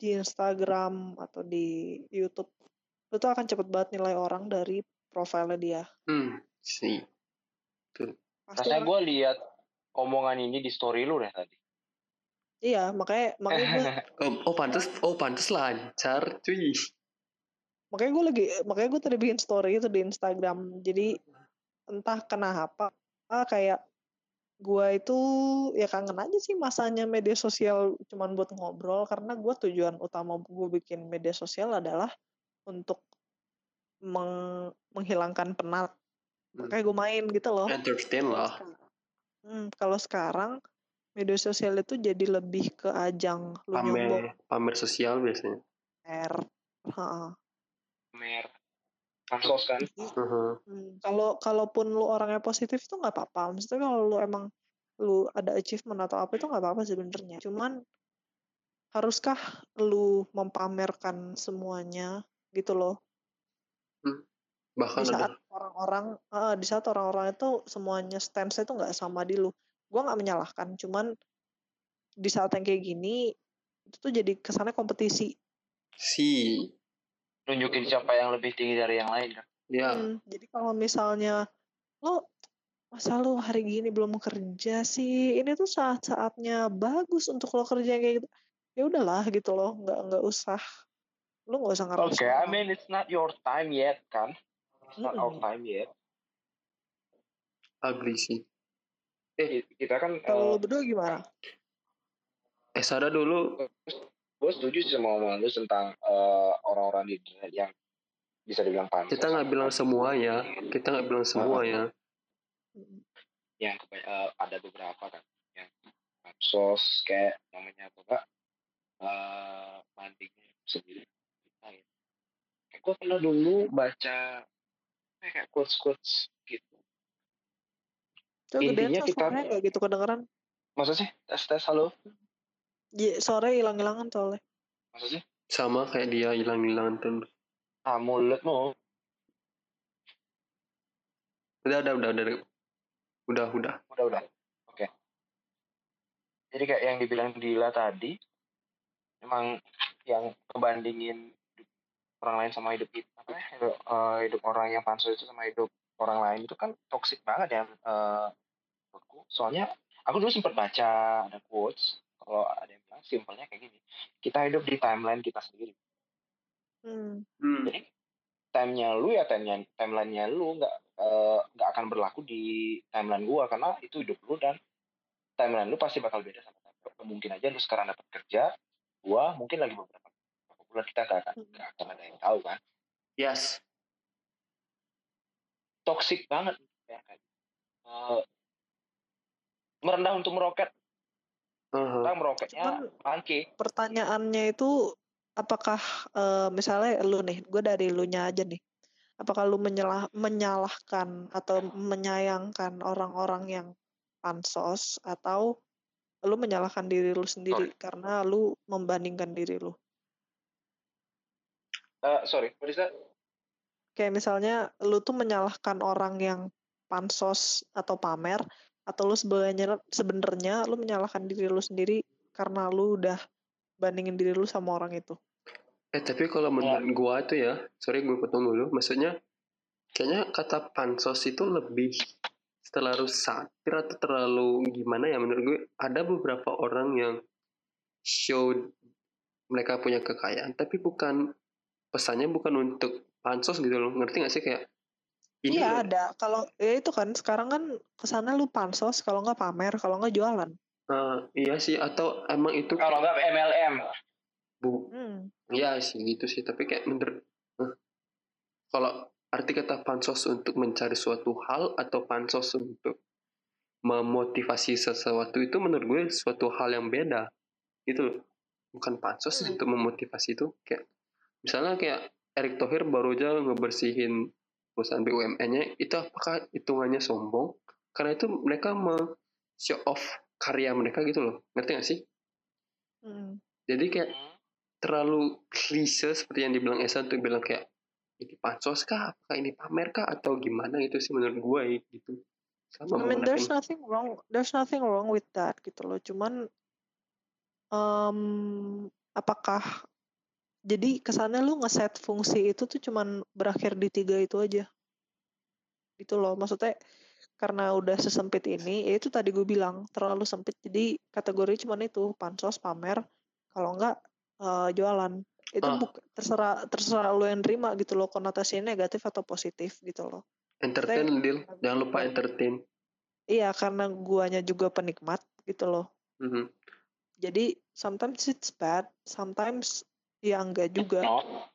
Speaker 2: di Instagram atau di YouTube itu tuh akan cepet banget nilai orang dari profilnya dia?
Speaker 1: Hmm sih.
Speaker 2: Pasti
Speaker 3: rasanya gue lihat omongan ini di story lu deh tadi.
Speaker 2: Iya makanya makanya gue
Speaker 1: oh, oh pantas oh pantas lancar cuy.
Speaker 2: Makanya gue lagi makanya gue tadi bikin story itu di Instagram. Jadi entah kenapa ah, kayak gue itu ya kangen aja sih masanya media sosial cuman buat ngobrol karena gue tujuan utama gue bikin media sosial adalah untuk meng- menghilangkan penat. Makanya gue main gitu loh.
Speaker 1: Entertain lah.
Speaker 2: Hmm, kalau sekarang media sosial itu jadi lebih ke ajang lu nyombong
Speaker 1: pamer pamer sosial biasanya.
Speaker 2: Pamer. Heeh.
Speaker 3: Pansos kan?
Speaker 2: Hmm, kalau kalaupun lu orangnya positif tuh nggak apa-apa. Maksudnya kalau lu emang lu ada achievement atau apa itu nggak apa-apa sebenarnya. Cuman haruskah lu mempamerkan semuanya gitu loh?
Speaker 1: bahkan
Speaker 2: Di
Speaker 1: ada
Speaker 2: saat orang-orang eh, di saat orang-orang itu semuanya stance itu nggak sama di lu. Gua nggak menyalahkan, cuman di saat yang kayak gini itu tuh jadi kesannya kompetisi.
Speaker 1: si
Speaker 3: Nunjukin siapa yang lebih tinggi dari yang lain kan?
Speaker 1: ya
Speaker 2: Hmm, jadi kalau misalnya lo masa lo hari gini belum kerja sih, ini tuh saat-saatnya bagus untuk lo kerja kayak gitu. Ya udahlah gitu loh, nggak nggak usah. Lo nggak usah ngerush
Speaker 3: Oke, I
Speaker 2: orang.
Speaker 3: mean it's not your time yet kan? It's not our
Speaker 2: Mm-mm.
Speaker 3: time yet.
Speaker 1: agree sih
Speaker 3: Eh, kita kan
Speaker 2: Kalau
Speaker 3: eh,
Speaker 2: lo berdua gimana?
Speaker 1: eh Sada dulu
Speaker 3: gue setuju sih sama omongan lu tentang eh, orang-orang di internet yang bisa dibilang pansos.
Speaker 1: kita nggak bilang semua ya kita nggak bilang semua ya
Speaker 2: Mm.
Speaker 3: Yang keba- eh, ada beberapa kan yang pansos kayak namanya apa enggak eh bandingnya sendiri. Nah, Kayak gue pernah dulu baca kayak quotes quotes gitu.
Speaker 2: Coba
Speaker 3: Intinya kita-
Speaker 2: nggak gitu kedengeran.
Speaker 3: Masa sih tes tes halo?
Speaker 2: Ya, sore hilang-hilangan soalnya.
Speaker 3: Sih?
Speaker 1: sama kayak dia hilang-hilangan terus
Speaker 3: Ah mulutmu.
Speaker 1: udah udah udah udah udah udah
Speaker 3: Udah udah. Oke. Jadi kayak yang dibilang Dila tadi, memang yang ngebandingin hidup orang lain sama hidup kita, apa ya, hidup, eh, hidup orang yang pansos itu sama hidup orang lain itu kan toxic banget ya eh, menurutku. Soalnya aku dulu sempat baca ada quotes kalau ada yang bilang simpelnya kayak gini, kita hidup di timeline kita sendiri.
Speaker 2: Hmm.
Speaker 1: hmm.
Speaker 3: Jadi time-nya lu ya time-nya timeline-nya lu nggak eh, nggak akan berlaku di timeline gua karena itu hidup lu dan timeline lu pasti bakal beda sama timeline. Mungkin aja lu sekarang dapat kerja, gua mungkin lagi beberapa, bulan kita nggak akan nggak akan ada yang tahu kan.
Speaker 1: yes
Speaker 3: Toxic banget ya eh, merendah untuk meroket, Orang meroketnya
Speaker 2: Cuman
Speaker 3: bangke.
Speaker 2: pertanyaannya itu apakah eh, misalnya lu nih, gue dari lu nya aja nih. Apakah lu menyalah, menyalahkan atau menyayangkan orang-orang yang pansos atau lu menyalahkan diri lu sendiri karena lu membandingkan diri lu?
Speaker 3: Eh, sorry, what is that?
Speaker 2: Kayak misalnya lu tuh menyalahkan orang yang pansos atau pamer atau lu sebenarnya sebenarnya lu menyalahkan diri lu sendiri karena lu udah bandingin diri lu sama orang itu.
Speaker 1: eh tapi kalau menurut gua tuh ya sorry gue potong dulu maksudnya kayaknya kata pansos itu lebih terlalu satir atau terlalu gimana ya menurut gue ada beberapa orang yang show mereka punya kekayaan tapi bukan pesannya bukan untuk pansos gitu loh. Ngerti gak sih? Kayak
Speaker 2: Iya
Speaker 1: loh,
Speaker 2: ada. Kalau ya itu kan sekarang kan ke sana lu pansos, kalau nggak pamer, kalau nggak jualan.
Speaker 1: eh, iya sih atau emang itu
Speaker 3: Kalau nggak MLM,
Speaker 1: bu
Speaker 2: Hmm.
Speaker 1: Iya sih gitu sih, tapi kayak menurut eh, kalau arti kata pansos untuk mencari suatu hal atau pansos untuk memotivasi sesuatu itu menurut gue suatu hal yang beda gitu loh. Bukan pansos
Speaker 2: Hmm.
Speaker 1: untuk memotivasi itu kayak misalnya kayak Erick Thohir baru aja ngebersihin perusahaan BUMN-nya itu apakah hitungannya sombong? Karena itu mereka me show off karya mereka gitu loh. Ngerti gak sih?
Speaker 2: Hmm.
Speaker 1: Jadi kayak terlalu klise seperti yang dibilang Esa untuk bilang kayak ini pansos kah, apakah ini pamer kah atau gimana gitu sih menurut gue gitu. Sama
Speaker 2: I mean, there's nothing wrong, there's nothing wrong with that gitu loh. Cuman, em, apakah jadi kesannya lu ngeset fungsi itu tuh cuman berakhir di tiga itu aja, gitu loh. Maksudnya karena udah sesempit ini, ya itu tadi gue bilang terlalu sempit. Jadi kategori cuman itu pansos, pamer, kalau enggak eh, jualan. Itu
Speaker 1: Ah.
Speaker 2: buk- terserah terserah lu yang terima gitu loh konotasinya negatif atau positif gitu loh.
Speaker 1: entertain deal, jangan lupa entertain.
Speaker 2: Iya, karena guanya juga penikmat gitu loh.
Speaker 1: Mhm.
Speaker 2: Jadi sometimes it's bad, sometimes ya enggak juga.
Speaker 3: no,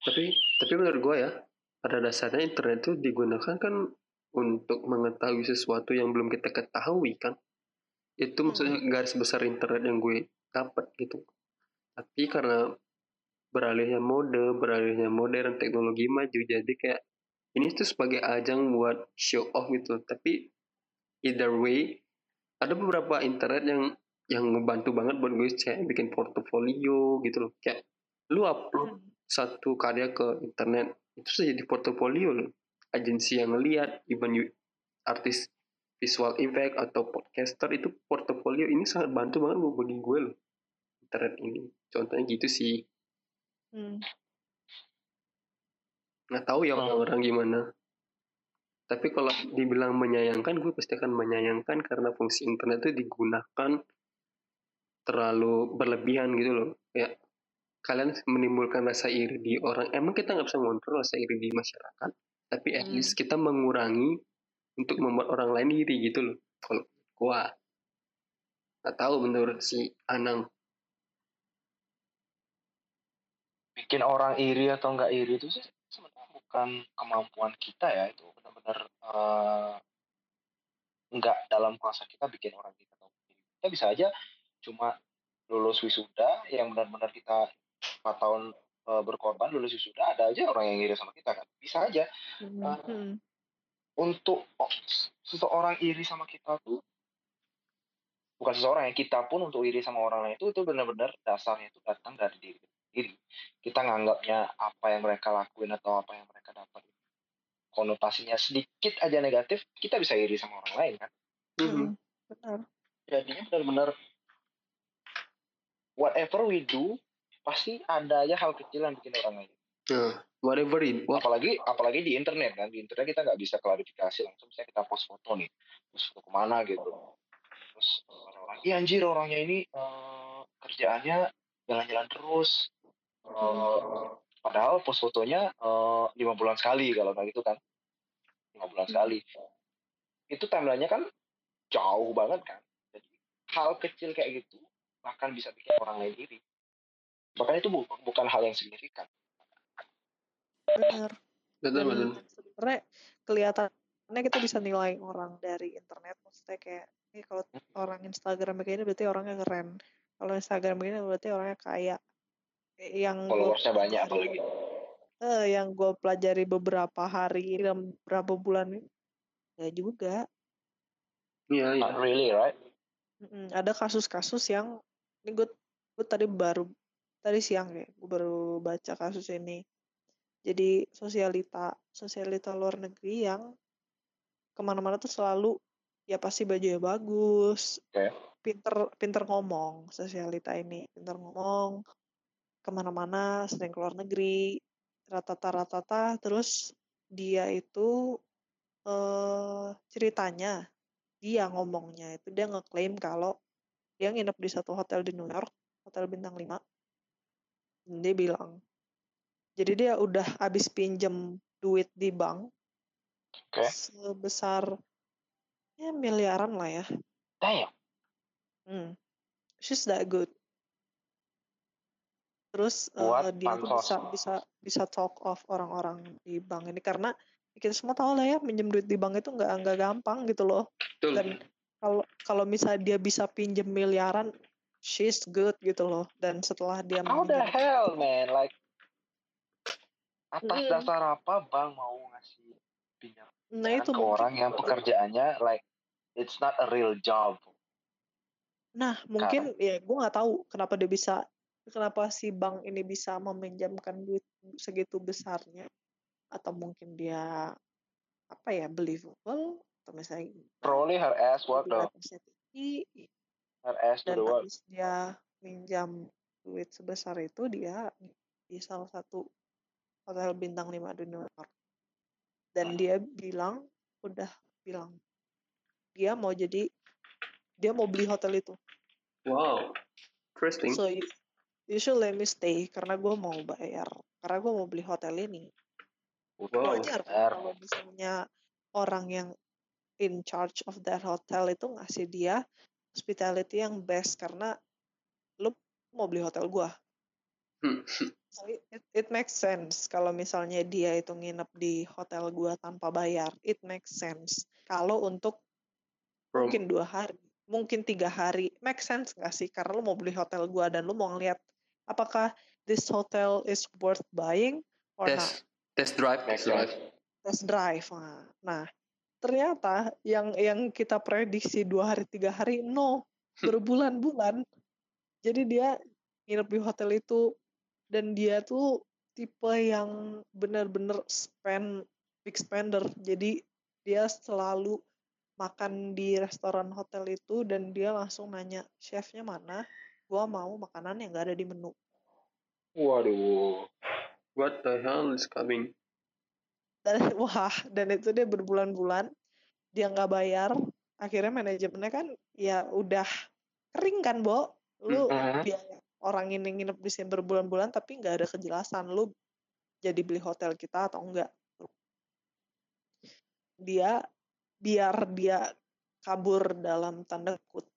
Speaker 1: Tapi tapi menurut gue ya pada dasarnya internet itu digunakan kan untuk mengetahui sesuatu yang belum kita ketahui kan itu
Speaker 2: Hmm.
Speaker 1: maksudnya garis besar internet yang gue dapat gitu tapi karena beralihnya mode beralihnya modern teknologi maju jadi kayak ini tuh sebagai ajang buat show off gitu tapi either way ada beberapa internet yang yang ngebantu banget buat gue kayak bikin portofolio gitu loh kayak lu upload
Speaker 2: Hmm.
Speaker 1: satu karya ke internet itu sudah jadi portofolio loh agensi yang ngeliat even you, artis visual effect atau podcaster itu portofolio ini sangat bantu banget buat bagi gue loh internet ini contohnya gitu sih
Speaker 2: Hmm.
Speaker 1: nggak tahu ya
Speaker 3: Hmm.
Speaker 1: orang-orang gimana tapi kalau dibilang menyayangkan gue pasti akan menyayangkan karena fungsi internet itu digunakan terlalu berlebihan gitu loh ya kalian menimbulkan rasa iri di orang emang kita nggak bisa ngontrol rasa iri di masyarakat tapi at
Speaker 2: Hmm.
Speaker 1: least kita mengurangi untuk membuat orang lain iri gitu loh kalau gua nggak tahu menurut si Anang
Speaker 3: bikin orang iri atau nggak iri itu sih sebenarnya bukan kemampuan kita ya itu benar-benar eh, nggak dalam kuasa kita bikin orang kita atau iri. kita bisa aja cuma lulus wisuda yang benar-benar kita empat tahun eh, berkorban lulus wisuda ada aja orang yang iri sama kita kan bisa aja
Speaker 2: Hmm.
Speaker 3: Ah.
Speaker 2: Hmm.
Speaker 3: untuk oh, seseorang iri sama kita tuh bukan seseorang yang kita pun untuk iri sama orang lain itu itu benar-benar dasarnya itu datang dari diri kita sendiri kita nganggapnya apa yang mereka lakuin atau apa yang mereka dapat konotasinya sedikit aja negatif kita bisa iri sama orang lain kan
Speaker 1: Mhm.
Speaker 2: Hmm. Benar.
Speaker 3: jadinya benar-benar whatever we do pasti ada aja hal kecil yang bikin orang lain
Speaker 1: nah whatever it wha-
Speaker 3: apalagi apalagi di internet kan. Di internet kita nggak bisa klarifikasi langsung misalnya kita post foto nih post foto ke mana gitu. Terus orang-orang iya anjir orangnya ini eh, kerjaannya jalan-jalan terus. Eh, padahal post fotonya eh, lima bulan sekali kalau kayak gitu kan. Lima bulan
Speaker 2: Hmm.
Speaker 3: sekali. Itu timelinenya kan jauh banget kan. Jadi hal kecil kayak gitu bahkan bisa bikin orang lain iri bahkan itu bu- bukan hal yang signifikan
Speaker 2: Benar.
Speaker 1: betul betul
Speaker 2: Dan sebenarnya kelihatannya kita bisa nilai orang dari internet. Maksudnya kayak, ini kalau orang Instagram kayak ini berarti orangnya keren. Kalau Instagram begini berarti orangnya kaya. Yang
Speaker 3: followersnya banyak apalagi
Speaker 2: eh, yang gue pelajari beberapa hari dalam beberapa bulan ini, ya juga.
Speaker 1: iya iya
Speaker 3: not really right
Speaker 2: Mm-mm, Ada kasus-kasus yang ini gue gue tadi baru tadi siang ya gue baru baca kasus ini. Jadi sosialita sosialita luar negeri yang ke mana-mana tuh selalu ya pasti bajunya bagus,
Speaker 3: Oke.
Speaker 2: pinter pinter ngomong sosialita ini, pinter ngomong ke mana-mana, sering keluar negeri, ratata-ratata, terus dia itu eh ceritanya dia ngomongnya itu dia ngeklaim kalau dia nginep di satu hotel di New York, hotel bintang 5. Dan Dia bilang, jadi dia udah habis pinjem duit di bank
Speaker 3: Oke.
Speaker 2: sebesar ya miliaran lah ya.
Speaker 3: damn
Speaker 2: Hmm. She's that good. Terus
Speaker 3: Buat
Speaker 2: dia tuh bisa bisa bisa talk off orang-orang di bank ini karena kita semua tahu lah ya minjem duit di bank itu nggak nggak gampang gitu loh.
Speaker 1: betul
Speaker 2: Dan kalau kalau misalnya dia bisa pinjem miliaran, she's good gitu loh. Dan setelah dia
Speaker 3: how the hell man? Like atas dasar apa bank mau ngasih pinjam
Speaker 2: Nah itu
Speaker 3: ke orang yang pekerjaannya like it's not a real job?
Speaker 2: Nah, mungkin ya gue nggak tahu kenapa dia bisa, kenapa si bank ini bisa meminjamkan duit segitu besarnya, atau mungkin dia apa ya believable atau misalnya
Speaker 3: probably her ass work though
Speaker 2: tinggi
Speaker 3: her ass
Speaker 2: dan habis dia minjam duit sebesar itu dia di salah satu hotel bintang 5 di New York. Dan dia bilang udah bilang dia mau jadi dia mau beli hotel itu.
Speaker 1: Wow interesting.
Speaker 2: So you, you should let me stay karena gue mau bayar karena gue mau beli hotel ini.
Speaker 1: Wow.
Speaker 2: Wajar kan kalau misalnya orang yang in charge of that hotel itu ngasih dia hospitality yang best karena lu mau beli hotel gue.
Speaker 1: Hmm.
Speaker 2: So, it, it, makes sense kalau misalnya dia itu nginep di hotel gua tanpa bayar. It makes sense. Kalau untuk
Speaker 1: Bro,
Speaker 2: mungkin dua hari, mungkin tiga hari, make sense nggak sih? Karena lu mau beli hotel gua dan lu mau ngeliat apakah this hotel is worth buying or not.
Speaker 1: test test drive test drive.
Speaker 2: Test drive. Nah, ternyata yang yang kita prediksi dua hari tiga hari, no, berbulan-bulan. Jadi dia nginep di hotel itu dan dia tuh tipe yang benar-benar spend big spender. Jadi dia selalu makan di restoran hotel itu dan dia langsung nanya chefnya mana, gua mau makanan yang gak ada di menu.
Speaker 3: Waduh.
Speaker 1: What the hell is coming?
Speaker 2: Dan wah, dan itu dia berbulan-bulan dia nggak bayar. Akhirnya manajemennya kan ya udah kering kan, Bo. Lu
Speaker 3: Mhm.
Speaker 2: biaya orang ini nginep di sini berbulan-bulan tapi nggak ada kejelasan lu jadi beli hotel kita atau enggak. Dia biar dia kabur dalam tanda kutip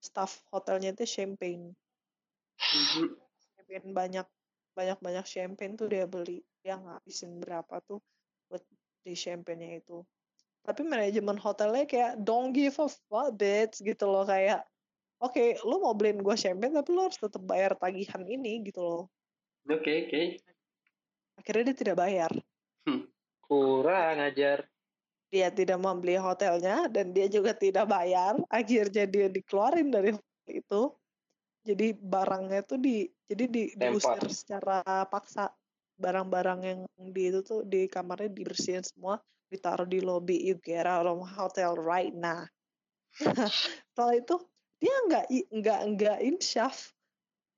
Speaker 2: staff hotelnya itu champagne.
Speaker 1: Mhm.
Speaker 2: Champagne banyak banyak banyak champagne tuh dia beli. Dia ngabisin berapa tuh buat di champagne-nya itu. Tapi manajemen hotelnya kayak don't give a fuck bitch gitu loh kayak oke lu mau beliin gua champagne tapi lu harus tetap bayar tagihan ini gitu loh.
Speaker 1: Oke oke.
Speaker 2: Akhirnya dia tidak bayar.
Speaker 3: Kurang ajar.
Speaker 2: Dia tidak membeli hotelnya dan dia juga tidak bayar. Akhirnya dia dikeluarin dari hotel itu. Jadi barangnya tuh di jadi di, diusir secara paksa. Barang-barang yang di itu tuh di kamarnya dibersihin semua, ditaruh di lobby. You get out of hotel right now. Setelah itu dia nggak nggak nggak insyaf.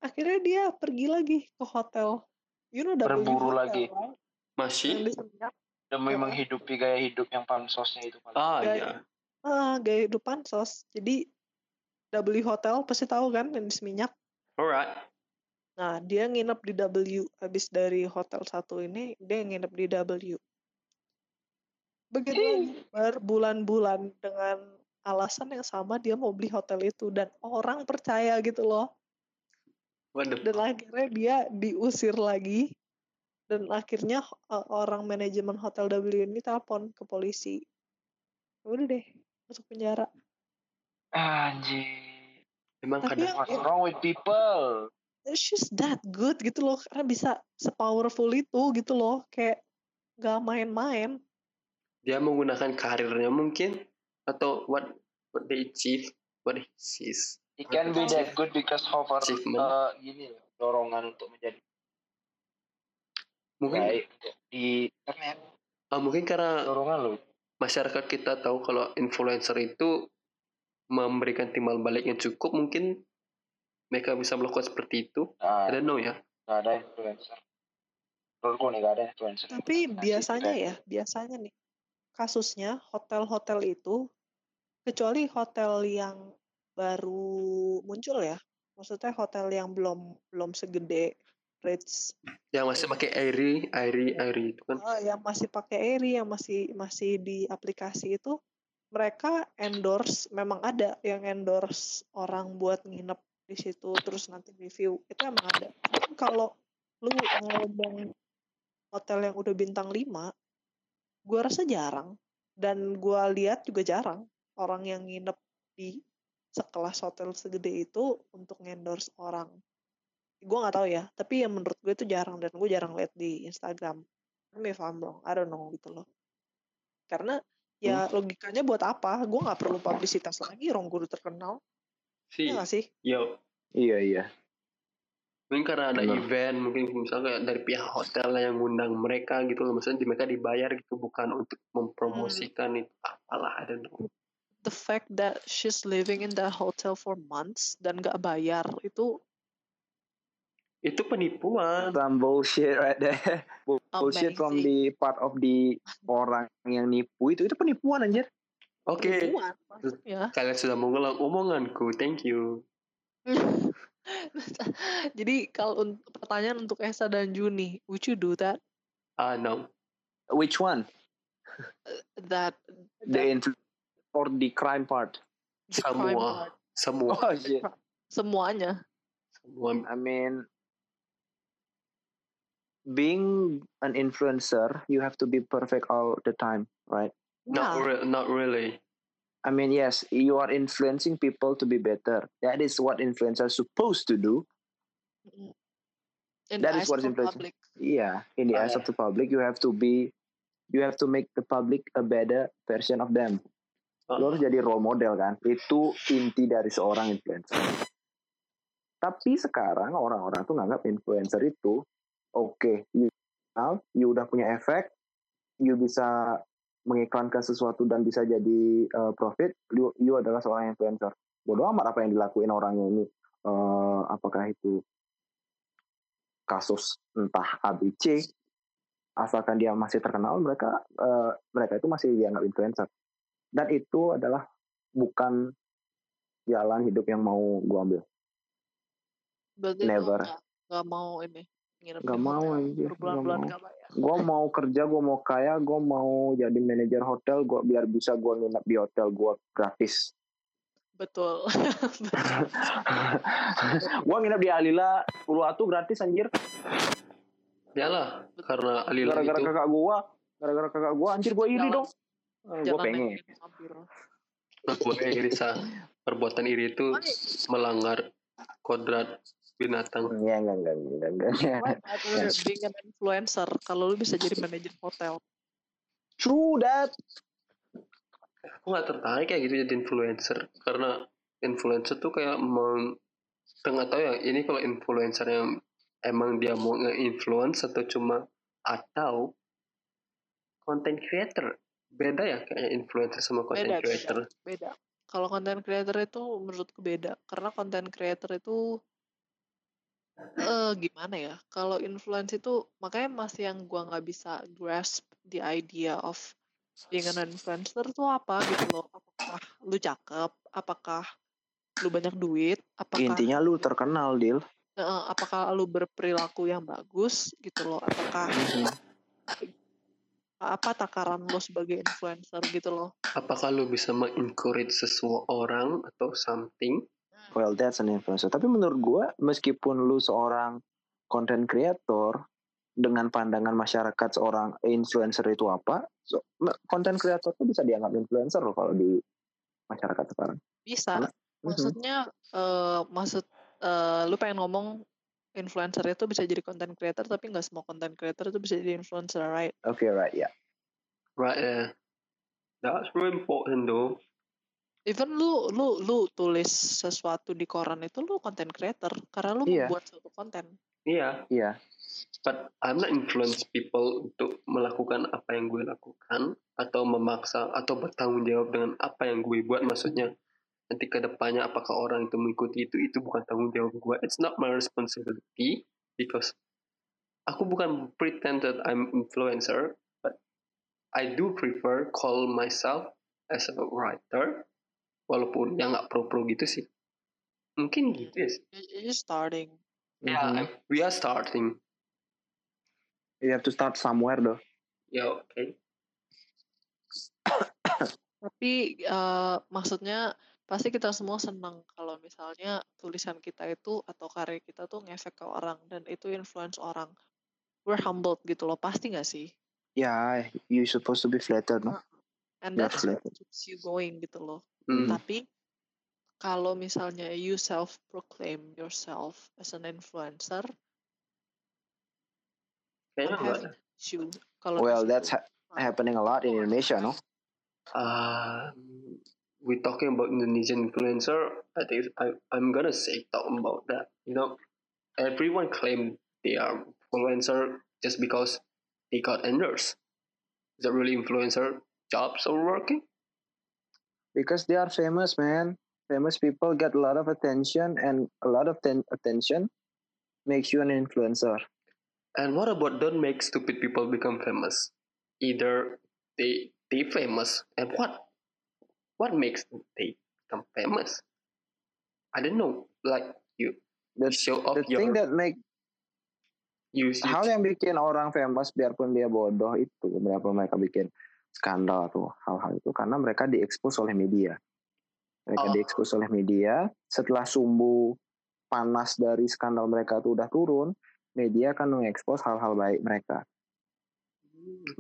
Speaker 2: Akhirnya dia pergi lagi ke hotel. You know
Speaker 3: Berburu
Speaker 2: Hotel,
Speaker 3: lagi.
Speaker 2: right? Yang
Speaker 1: Masih?
Speaker 3: Demi
Speaker 2: Heeh.
Speaker 3: menghidupi gaya hidup yang pansosnya itu.
Speaker 1: Ah
Speaker 2: Gaya-
Speaker 1: ya.
Speaker 2: Ah, gaya hidup pansos. Jadi W Hotel pasti tahu kan yang di Seminyak.
Speaker 1: Alright.
Speaker 2: Nah, dia nginep di W habis dari hotel satu ini, dia nginep di W. Begitu berbulan-bulan dengan alasan yang sama dia mau beli hotel itu dan orang percaya gitu loh.
Speaker 1: Waduh.
Speaker 2: Dan akhirnya dia diusir lagi dan akhirnya uh, orang manajemen hotel W ini telepon ke polisi. Udah deh, masuk penjara.
Speaker 3: Anjir.
Speaker 1: Emang
Speaker 2: Tapi
Speaker 1: kadang
Speaker 2: yang-
Speaker 3: What's wrong with people?
Speaker 2: She's that good gitu loh karena bisa sepowerful itu gitu loh kayak gak main-main
Speaker 1: dia menggunakan karirnya mungkin atau what what they achieve, what he sees.
Speaker 3: It can be that good because of our
Speaker 1: Achievement.
Speaker 3: uh, gini loh, dorongan untuk menjadi
Speaker 1: Mungkin
Speaker 3: baik di internet.
Speaker 1: ah, mungkin karena
Speaker 3: Dorongan loh.
Speaker 1: masyarakat kita tahu kalau influencer itu memberikan timbal balik yang cukup mungkin mereka bisa melakukan seperti itu
Speaker 3: Nah,
Speaker 1: I don't know ya
Speaker 3: nggak ada influencer. Menurutku nih nggak ada influencer.
Speaker 2: tapi
Speaker 3: Ngasih
Speaker 2: biasanya
Speaker 3: kita.
Speaker 2: ya biasanya nih kasusnya hotel-hotel itu kecuali hotel yang baru muncul ya maksudnya hotel yang belum belum segede Ritz
Speaker 1: yang masih pakai airy airy airy itu kan
Speaker 2: Ah, yang masih pakai Airy yang masih masih di aplikasi itu mereka endorse memang ada yang endorse orang buat nginep di situ terus nanti review itu emang ada Tapi kalau lu ngomong hotel yang udah bintang 5 gua rasa jarang dan gua lihat juga jarang orang yang nginep di sekelas hotel segede itu untuk endorse orang gua nggak tahu ya tapi yang menurut gue itu jarang dan gue jarang lihat di Instagram I'm wrong, I don't know gitu loh. Karena ya logikanya buat apa? Gue nggak perlu publisitas lagi, orang gue udah terkenal.
Speaker 1: Sih
Speaker 2: Iya nggak sih?
Speaker 1: yo
Speaker 3: Iya iya.
Speaker 1: mungkin karena ada
Speaker 3: Benar.
Speaker 1: event mungkin misalnya kayak dari pihak hotel yang ngundang mereka gitu loh maksudnya mereka dibayar gitu bukan untuk mempromosikan itu apalah I don't know
Speaker 2: The fact that she's living in that hotel for months dan gak bayar itu
Speaker 1: itu penipuan
Speaker 4: Some bullshit right there. Bu- Bullshit from
Speaker 2: amazing.
Speaker 4: the part of the orang yang nipu itu itu penipuan anjir.
Speaker 1: Oke
Speaker 2: Penipuan maksudnya.
Speaker 1: kalian sudah mengulang omonganku thank you
Speaker 2: Jadi kalau un- pertanyaan untuk Esa dan Juni, would you do that?
Speaker 1: ah no
Speaker 4: Which one?
Speaker 2: That,
Speaker 4: The
Speaker 2: that
Speaker 4: influ or the crime part?
Speaker 2: the crime
Speaker 1: semua
Speaker 2: part.
Speaker 1: semua
Speaker 4: Oh shit.
Speaker 2: semuanya.
Speaker 1: semua
Speaker 4: I mean,
Speaker 3: being an influencer, you have to be perfect all the time, right?
Speaker 1: Not
Speaker 2: Yeah.
Speaker 1: re- not really.
Speaker 3: I mean, yes, you are influencing people to be better. That is what influencers supposed to do.
Speaker 2: Mm. In
Speaker 3: That
Speaker 2: the
Speaker 3: is
Speaker 2: eyes
Speaker 3: what
Speaker 2: of
Speaker 3: is
Speaker 2: the
Speaker 3: influencer.
Speaker 2: public.
Speaker 3: Yeah, in the eyes of the public, you have to be, you have to make the public a better version of them. Lo harus jadi role model kan. Itu inti dari seorang influencer. Tapi sekarang orang-orang tuh nganggap influencer itu, oke, you, now, you udah punya efek, you bisa mengiklankan sesuatu dan bisa jadi uh, profit, you, you adalah seorang influencer. Bodoh amat apa yang dilakuin orangnya ini. Uh, apakah itu kasus entah ABC, asalkan dia masih terkenal, mereka uh, mereka itu masih dianggap influencer dan itu adalah bukan jalan hidup yang mau gua ambil
Speaker 2: Berarti
Speaker 3: Never.
Speaker 2: lu nggak nggak mau ini nginep
Speaker 3: Nggak
Speaker 2: di
Speaker 3: mau, anjir. Nggak
Speaker 2: berbulan-bulan
Speaker 3: mau.
Speaker 2: bayar.
Speaker 3: kerja gua mau kaya gua mau jadi manajer hotel gua biar bisa gua nginep di hotel gua gratis
Speaker 2: Betul.
Speaker 3: gua nginep di Alila Uluwatu gratis anjir
Speaker 1: Yalah, karena Alila
Speaker 3: gara-gara
Speaker 1: itu
Speaker 3: kakak gua gara-gara kakak gua anjir gua iri
Speaker 2: Jangan-
Speaker 3: dong Eh, pengen
Speaker 2: naikin vampir.
Speaker 1: aku iri sah. Perbuatan iri itu melanggar kodrat binatang.
Speaker 3: Iya, enggak, enggak, enggak, enggak,
Speaker 2: bother being an influencer kalau lu bisa jadi manajer hotel?
Speaker 3: True that.
Speaker 1: Aku nggak tertarik kayak gitu jadi influencer karena influencer tuh kayak meng nggak tahu ya ini kalau influencer yang emang dia mau nge-influence atau cuma atau content creator beda ya kayaknya influencer sama content
Speaker 2: Beda,
Speaker 1: creator
Speaker 2: beda, beda. Kalau content creator itu menurutku beda karena content creator itu eh gimana ya? Kalau influence itu makanya masih yang gua nggak bisa grasp the idea of being an influencer tuh apa gitu loh. Apakah lu cakep? Apakah lu banyak duit? Apakah
Speaker 3: Intinya lu terkenal, Dil.
Speaker 2: eh, apakah lu berperilaku yang bagus gitu loh? Apakah apa takaran lo sebagai influencer gitu loh?
Speaker 1: apakah lu bisa mengencourage seseorang atau something
Speaker 3: Well, that's an influencer. Tapi menurut gua, meskipun lu seorang content creator, dengan pandangan masyarakat seorang influencer itu apa, so, creator itu bisa dianggap influencer loh kalau di masyarakat sekarang.
Speaker 2: Bisa.
Speaker 3: Karena-
Speaker 2: Maksudnya eh maksud eh lu pengen ngomong influencer itu bisa jadi content creator tapi nggak semua content creator itu bisa jadi influencer, right?
Speaker 3: Oke, right, ya.
Speaker 1: right yeah that's very important though
Speaker 2: Even lu lu lu tulis sesuatu di koran itu lu content creator karena lu
Speaker 3: Iya.
Speaker 2: membuat suatu konten.
Speaker 1: iya
Speaker 3: Iya.
Speaker 1: but I'm not influence people untuk melakukan apa yang gue lakukan atau memaksa atau bertanggung jawab dengan apa yang gue buat maksudnya nanti ke depannya apakah orang itu mengikuti itu itu bukan tanggung jawab gue it's not my responsibility because aku bukan pretend that I'm influencer but I do prefer call myself as a writer walaupun yang nggak pro-pro gitu sih mungkin gitu ya sih.
Speaker 2: You're just starting.
Speaker 1: ya
Speaker 3: Mhm.
Speaker 1: we are starting
Speaker 3: You have to start somewhere though.
Speaker 1: ya oke
Speaker 2: Tapi eh, maksudnya pasti kita semua senang kalau misalnya tulisan kita itu atau karya kita tuh ngefek ke orang dan itu influence orang. We're humbled gitu loh, pasti nggak sih?
Speaker 3: Ya, you supposed to be flattered, no?
Speaker 2: And
Speaker 3: Yeah,
Speaker 2: that's what keeps you going gitu loh.
Speaker 1: Hmm.
Speaker 2: Tapi kalau misalnya you self proclaim yourself as an influencer,
Speaker 1: kayaknya enggak
Speaker 2: having issue. Kalau
Speaker 3: Well, that's ha- happening a lot in Indonesia, no?
Speaker 1: Um, we talking about Indonesian influencer. I think I, I'm gonna say talk about that. You know, everyone claim they are influencer just because they got endorse. Is that really influencer jobs or working?
Speaker 3: Because they are famous, man. Famous people get a lot of attention, and a lot of ten- attention makes you an influencer.
Speaker 1: And what about don't make stupid people become famous? Either they they famous and what? What makes they become famous? I don't know. Like you
Speaker 3: The,
Speaker 1: show off
Speaker 3: the
Speaker 1: your
Speaker 3: thing that make
Speaker 1: you, you
Speaker 3: hal yang bikin orang famous biarpun dia bodoh itu berapa mereka bikin skandal atau hal-hal itu karena mereka diekspos oleh media mereka
Speaker 1: Oh.
Speaker 3: diekspos oleh media setelah sumbu panas dari skandal mereka itu udah turun media akan mengekspos hal-hal baik mereka.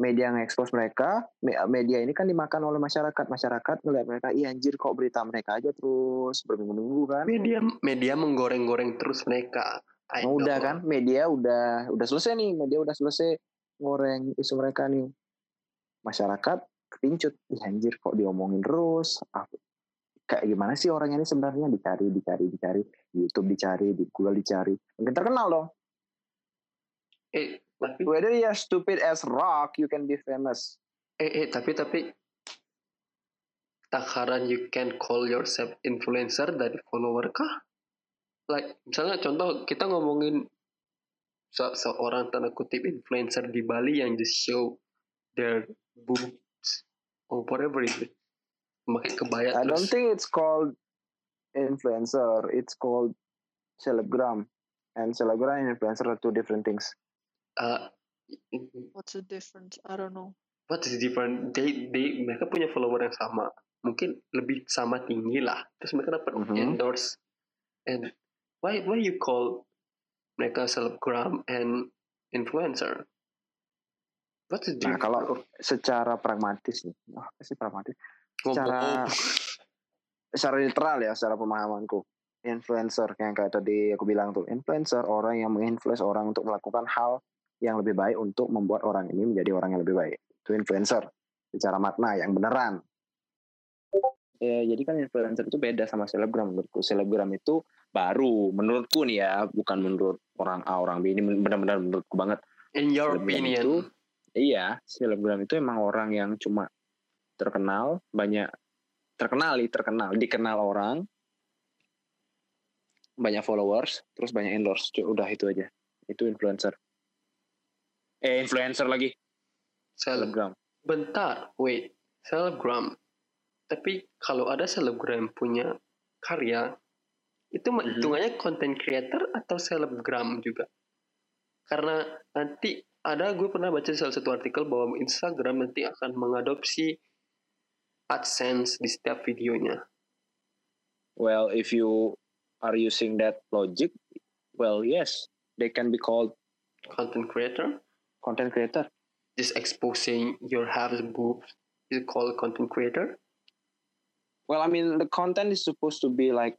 Speaker 3: Media ngekspos mereka, me- media ini kan dimakan oleh masyarakat. Masyarakat ngeliat mereka, iya anjir kok berita mereka aja terus berminggu-minggu kan.
Speaker 1: Media media menggoreng-goreng terus mereka. I
Speaker 3: Nah, udah
Speaker 1: know.
Speaker 3: kan, media udah udah selesai nih, media udah selesai ngoreng isu mereka nih. Masyarakat kepincut, ih anjir kok diomongin terus. Ah, kayak gimana sih orang ini sebenarnya dicari, dicari, dicari, di YouTube dicari, di Google dicari, mungkin terkenal dong.
Speaker 1: Eh, tapi
Speaker 3: Whether you're stupid as rock, you can be famous.
Speaker 1: eh, eh tapi tapi takaran you can call yourself influencer dari follower kah? Like misalnya contoh kita ngomongin se- seorang tanda kutip influencer di Bali yang just show their boobs or whatever itu pakai kebaya
Speaker 3: I don't
Speaker 1: terus
Speaker 3: think it's called influencer. It's called celebgram. And celebgram and influencer are two different things.
Speaker 1: uh,
Speaker 2: What's the difference? I don't know.
Speaker 1: what is different they they mereka punya follower yang sama mungkin lebih sama tinggi lah terus mereka dapat
Speaker 3: Mhm.
Speaker 1: endorse and why why you call mereka selebgram and influencer is
Speaker 3: Nah, kalau secara pragmatis nih, oh, apa sih pragmatis? Secara secara literal ya, secara pemahamanku. Influencer yang kayak tadi aku bilang tuh, influencer orang yang menginfluence orang untuk melakukan hal yang lebih baik untuk membuat orang ini menjadi orang yang lebih baik. Itu influencer secara makna yang beneran. Ya, jadi kan influencer itu beda sama selebgram menurutku. Selebgram itu baru menurutku nih ya, bukan menurut orang A, orang B. Ini benar-benar menurutku banget.
Speaker 1: in your
Speaker 3: Selebgram
Speaker 1: opinion
Speaker 3: itu- Iya, selebgram itu emang orang yang cuma terkenal, banyak terkenali, terkenal, dikenal orang, banyak followers, terus banyak endorse. Udah itu aja. Itu influencer. Eh, influencer lagi,
Speaker 1: Sel-
Speaker 3: selebgram.
Speaker 1: bentar wait selebgram tapi kalau ada selebgram punya karya itu
Speaker 3: Mhm.
Speaker 1: hitungannya content creator atau selebgram juga karena nanti ada gue pernah baca di salah satu artikel bahwa Instagram nanti akan mengadopsi AdSense di setiap videonya.
Speaker 3: Well, if you are using that logic, well, yes, they can be called
Speaker 1: content creator?
Speaker 3: content creator.
Speaker 1: just exposing your half boobs is called content creator?
Speaker 3: Well, I mean, the content is supposed to be like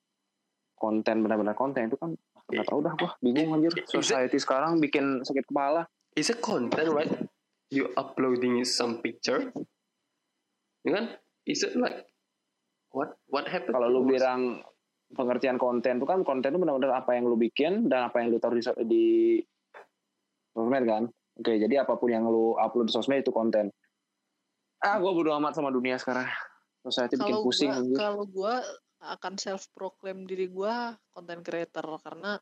Speaker 3: konten benar-benar konten itu kan nggak tahu dah gua. Bingung anjir. Society sekarang bikin sakit kepala
Speaker 1: is a content right? You uploading some picture. Ya kan? Is it like what what happened?
Speaker 3: Kalau lu bilang pengertian konten itu kan konten itu benar-benar apa yang lu bikin dan apa yang lu taruh di, di sosmed kan? Oke jadi apa pun yang lu upload di sosmed itu konten. Ah gue bodo amat sama dunia sekarang. Society bikin pusing
Speaker 2: gua, kalau gua akan self proclaim diri gua content creator karena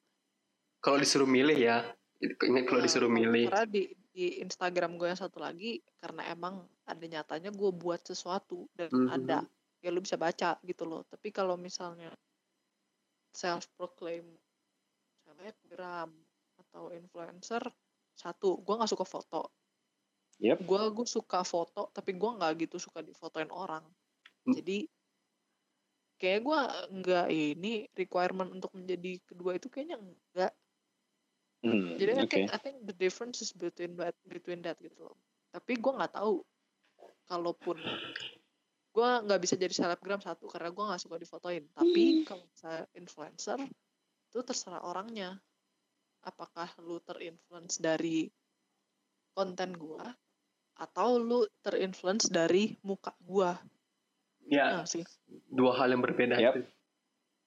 Speaker 1: kalau disuruh milih ya ingat kalau
Speaker 2: eh,
Speaker 1: disuruh milih
Speaker 2: karena di di Instagram gue yang satu lagi karena emang ada nyatanya gue buat sesuatu dan
Speaker 1: Mhm.
Speaker 2: ada ya lu bisa baca gitu loh tapi kalau misalnya self proclaim selebgram atau influencer satu gue nggak suka foto
Speaker 3: Yep.
Speaker 2: gue gue suka foto tapi gue nggak gitu suka difotoin orang
Speaker 1: Hmm.
Speaker 2: jadi kayak gue nggak ini requirement untuk menjadi kedua itu kayaknya enggak
Speaker 3: Hmm,
Speaker 2: jadi I
Speaker 3: oke
Speaker 2: think I think the difference is between that between that gitu loh. Tapi gue nggak tahu kalaupun gue nggak bisa jadi selebgram satu karena gue nggak suka difotoin. Tapi kalau saya influencer itu terserah orangnya. Apakah lu terinfluence dari konten gue atau lu terinfluence dari muka gue?
Speaker 1: ya
Speaker 2: Nah sih.
Speaker 1: dua hal yang berbeda
Speaker 3: Yep.
Speaker 1: itu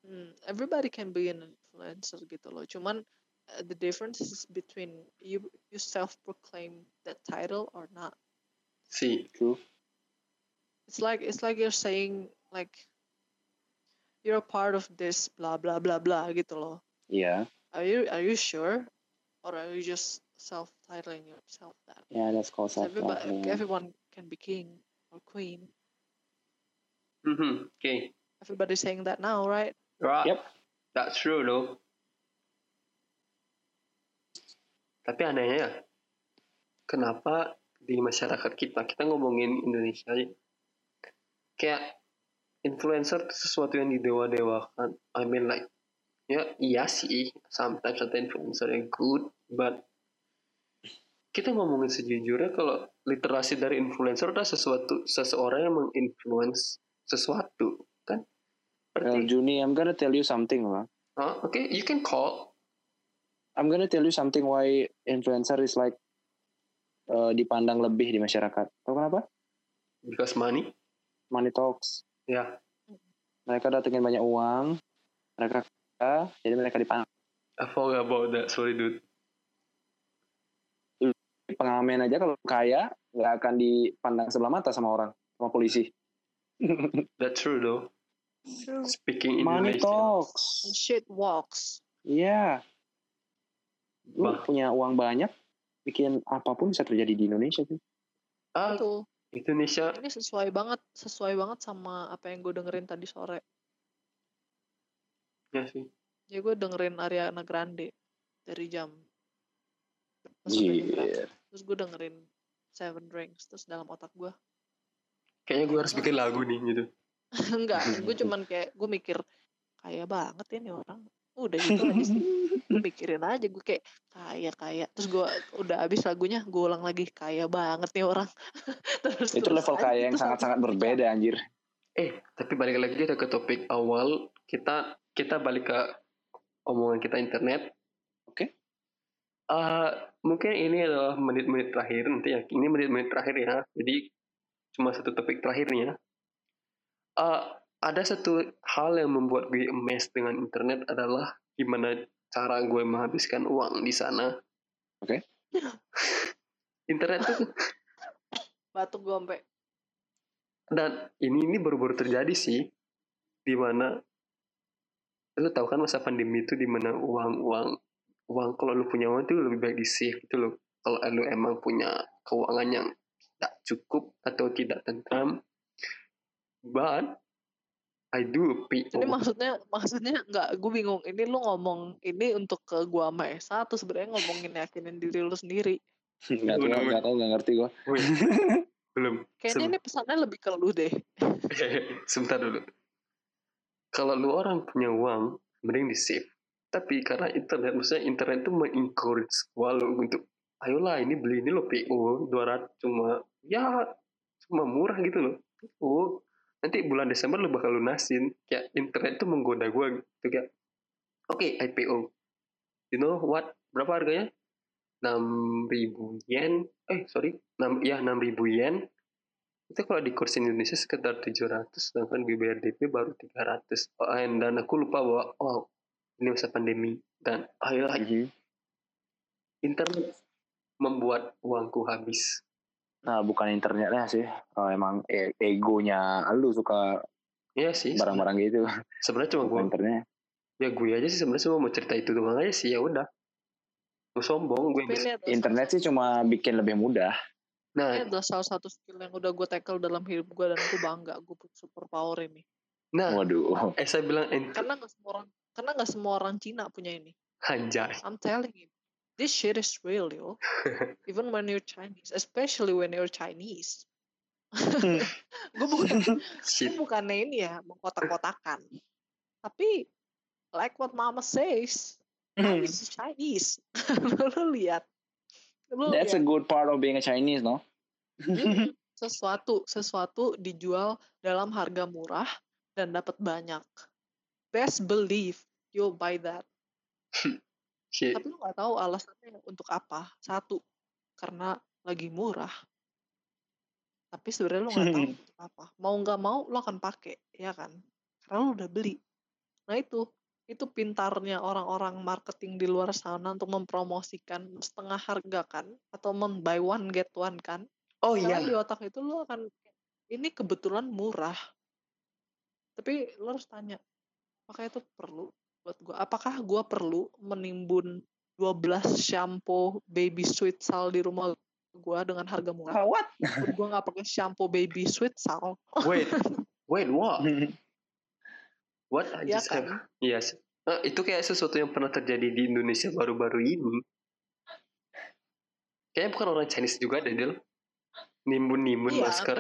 Speaker 2: Hmm, everybody can be an influencer gitu loh. Cuman uh, the difference is between you you self proclaim that title or not.
Speaker 1: sih
Speaker 3: true
Speaker 2: It's like it's like you're saying like you're a part of this blah blah blah blah gitu loh.
Speaker 3: iya
Speaker 2: Are you are you sure or are you just self titling yourself that?
Speaker 3: ya that's called self
Speaker 2: Everybody, everyone can be king or queen.
Speaker 1: Mhm, oke
Speaker 2: Everybody's saying that now, right?
Speaker 1: right
Speaker 3: Yep.
Speaker 1: that's true though tapi anehnya ya kenapa di masyarakat kita kita ngomongin Indonesia aja kayak influencer itu sesuatu yang didewa-dewakan I mean like ya iya sih sometimes ada influencer yang good but kita ngomongin sejujurnya kalau literasi dari influencer adalah sesuatu seseorang yang menginfluence sesuatu kan
Speaker 4: Well,
Speaker 1: berarti
Speaker 4: Juni, I'm gonna tell you something lah.
Speaker 1: Huh? oke you can call
Speaker 4: I'm gonna tell you something why influencer is like uh, dipandang lebih di masyarakat. Tahu kenapa?
Speaker 1: because money
Speaker 4: Money talks.
Speaker 1: ya
Speaker 4: Mereka datengin banyak uang, mereka kaya, jadi mereka dipandang.
Speaker 1: I forgot about that sorry dude
Speaker 4: Pengamen aja kalau kaya nggak akan dipandang sebelah mata sama orang, sama polisi.
Speaker 1: that's true though
Speaker 2: True.
Speaker 1: speaking
Speaker 4: Money
Speaker 1: Indonesian
Speaker 4: talks.
Speaker 2: And shit walks.
Speaker 4: Iya. Lu
Speaker 1: Bah.
Speaker 4: punya uang banyak, bikin apa pun bisa terjadi di Indonesia sih.
Speaker 1: ah
Speaker 2: Itu.
Speaker 1: Indonesia
Speaker 2: Ini sesuai banget, sesuai banget sama apa yang gue dengerin tadi sore.
Speaker 1: ya sih
Speaker 2: Jadi gue dengerin Ariana Grande dari jam sampai jam berapa.
Speaker 4: Iya.
Speaker 2: Terus gue dengerin Seven Rings terus dalam otak gue
Speaker 1: kayaknya gue harus bikin lagu nih gitu
Speaker 2: enggak, gue cuman kayak gue mikir kaya banget ya nih orang. Udah gitu aja sih. Gue mikirin aja gue kayak kaya kaya. Terus gue udah habis lagunya gue ulang lagi kaya banget nih orang. terus
Speaker 4: Itu
Speaker 2: terus
Speaker 4: level kaya yang sangat-sangat
Speaker 2: sampai
Speaker 4: berbeda anjir.
Speaker 1: Eh, tapi balik lagi kita ke topik awal. Kita kita balik ke omongan kita internet.
Speaker 4: Oke.
Speaker 1: Eh, mungkin ini adalah menit-menit terakhir nanti ya. Ini menit-menit terakhir ya. Jadi cuma satu topik terakhirnya. Eh, ada satu hal yang membuat gue emes dengan internet adalah gimana cara gue menghabiskan uang di sana.
Speaker 4: Oke.
Speaker 1: internet tuh
Speaker 2: batuk gue sampai
Speaker 1: dan ini ini baru-baru terjadi sih di mana lu tahu kan masa pandemi itu di mana uang uang uang kalau lu punya uang itu lebih baik di save gitu loh kalau lu emang punya keuangan yang tidak cukup atau tidak tentram but I do pay
Speaker 2: Ini maksudnya maksudnya nggak gue bingung. Ini lu ngomong ini untuk ke gua sama Esa atau sebenarnya ngomongin yakinin diri lu sendiri.
Speaker 4: Nggak tahu, nggak tahu, nggak ngerti gua.
Speaker 1: Belum
Speaker 2: Kayaknya
Speaker 1: Sem-
Speaker 2: ini pesannya lebih ke lu deh.
Speaker 1: sebentar dulu kalau lu orang punya uang mending di save tapi karena internet maksudnya internet itu mengencourage gua lu untuk ayolah ini beli ini lo PO 200 cuma ya cuma murah gitu loh oh nanti bulan Desember lu bakal lunasin. Kayak internet itu menggoda gua gitu kayak oke IPO you know what? Berapa harganya? 6000 yen. Eh sorry. 6 ya 6000 yen. Itu kalau di kurs Indonesia sekitar 700 sedangkan gue bayar DP baru 300 oh, and- dan aku lupa bahwa oh ini masa pandemi. Dan ayolah.
Speaker 4: Mhm.
Speaker 1: internet membuat uangku habis
Speaker 4: Nah, bukan internetnya sih. Oh, emang e- egonya lu suka
Speaker 1: Iya sih
Speaker 4: barang-barang gitu.
Speaker 1: sebenarnya cuma gue
Speaker 4: Bukan internetnya.
Speaker 1: ya gue aja sih sebenarnya cuma mau cerita itu doang aja sih ya udah gue sombong gue
Speaker 2: ini
Speaker 4: Internet sih cuma bikin lebih mudah.
Speaker 2: Ini
Speaker 1: nah
Speaker 2: adalah salah satu skill yang udah gue tackle dalam hidup gue dan gue bangga gue punya super power ini.
Speaker 1: nah
Speaker 4: Waduh.
Speaker 1: eh saya bilang
Speaker 2: Karena nggak semua orang karena nggak semua orang Cina punya ini.
Speaker 1: anjay
Speaker 2: I'm telling you, this shit is real yo. Even when you're Chinese, especially when you're Chinese. gue bukan gue
Speaker 1: shit
Speaker 2: bukannya ini ya mengkotak-kotakan. Tapi like what mama says, Chinese is Chinese. lu lihat. Lu
Speaker 4: That's a
Speaker 2: lihat.
Speaker 4: good part of being a Chinese, no?
Speaker 2: Mm, sesuatu sesuatu dijual dalam harga murah dan dapat banyak. Best believe you'll buy that.
Speaker 1: Shit
Speaker 2: Tapi lu nggak tahu alasannya untuk apa. Satu, karena lagi murah. Tapi sebenarnya lu nggak tahu untuk apa. Mau nggak mau lu akan pakai, ya kan? Karena lu udah beli. Nah itu, itu pintarnya orang-orang marketing di luar sana untuk mempromosikan setengah harga kan, atau mem buy one get one kan.
Speaker 1: oh
Speaker 2: Karena
Speaker 1: iya
Speaker 2: di otak itu lu akan ini kebetulan murah. Tapi lu harus tanya, apakah itu perlu buat gua? Apakah gua perlu menimbun 12 shampoo baby sweet sal di rumah gua dengan harga murah?
Speaker 4: what?
Speaker 2: Buat gua nggak pakai shampoo baby sweet sal.
Speaker 1: wait wait what what I
Speaker 2: Ya
Speaker 1: just
Speaker 2: kan?
Speaker 1: have yes Nah, itu kayak sesuatu yang pernah terjadi di Indonesia baru-baru ini kayaknya bukan orang Chinese juga deh Del nimbun-nimbun
Speaker 2: Iya,
Speaker 1: masker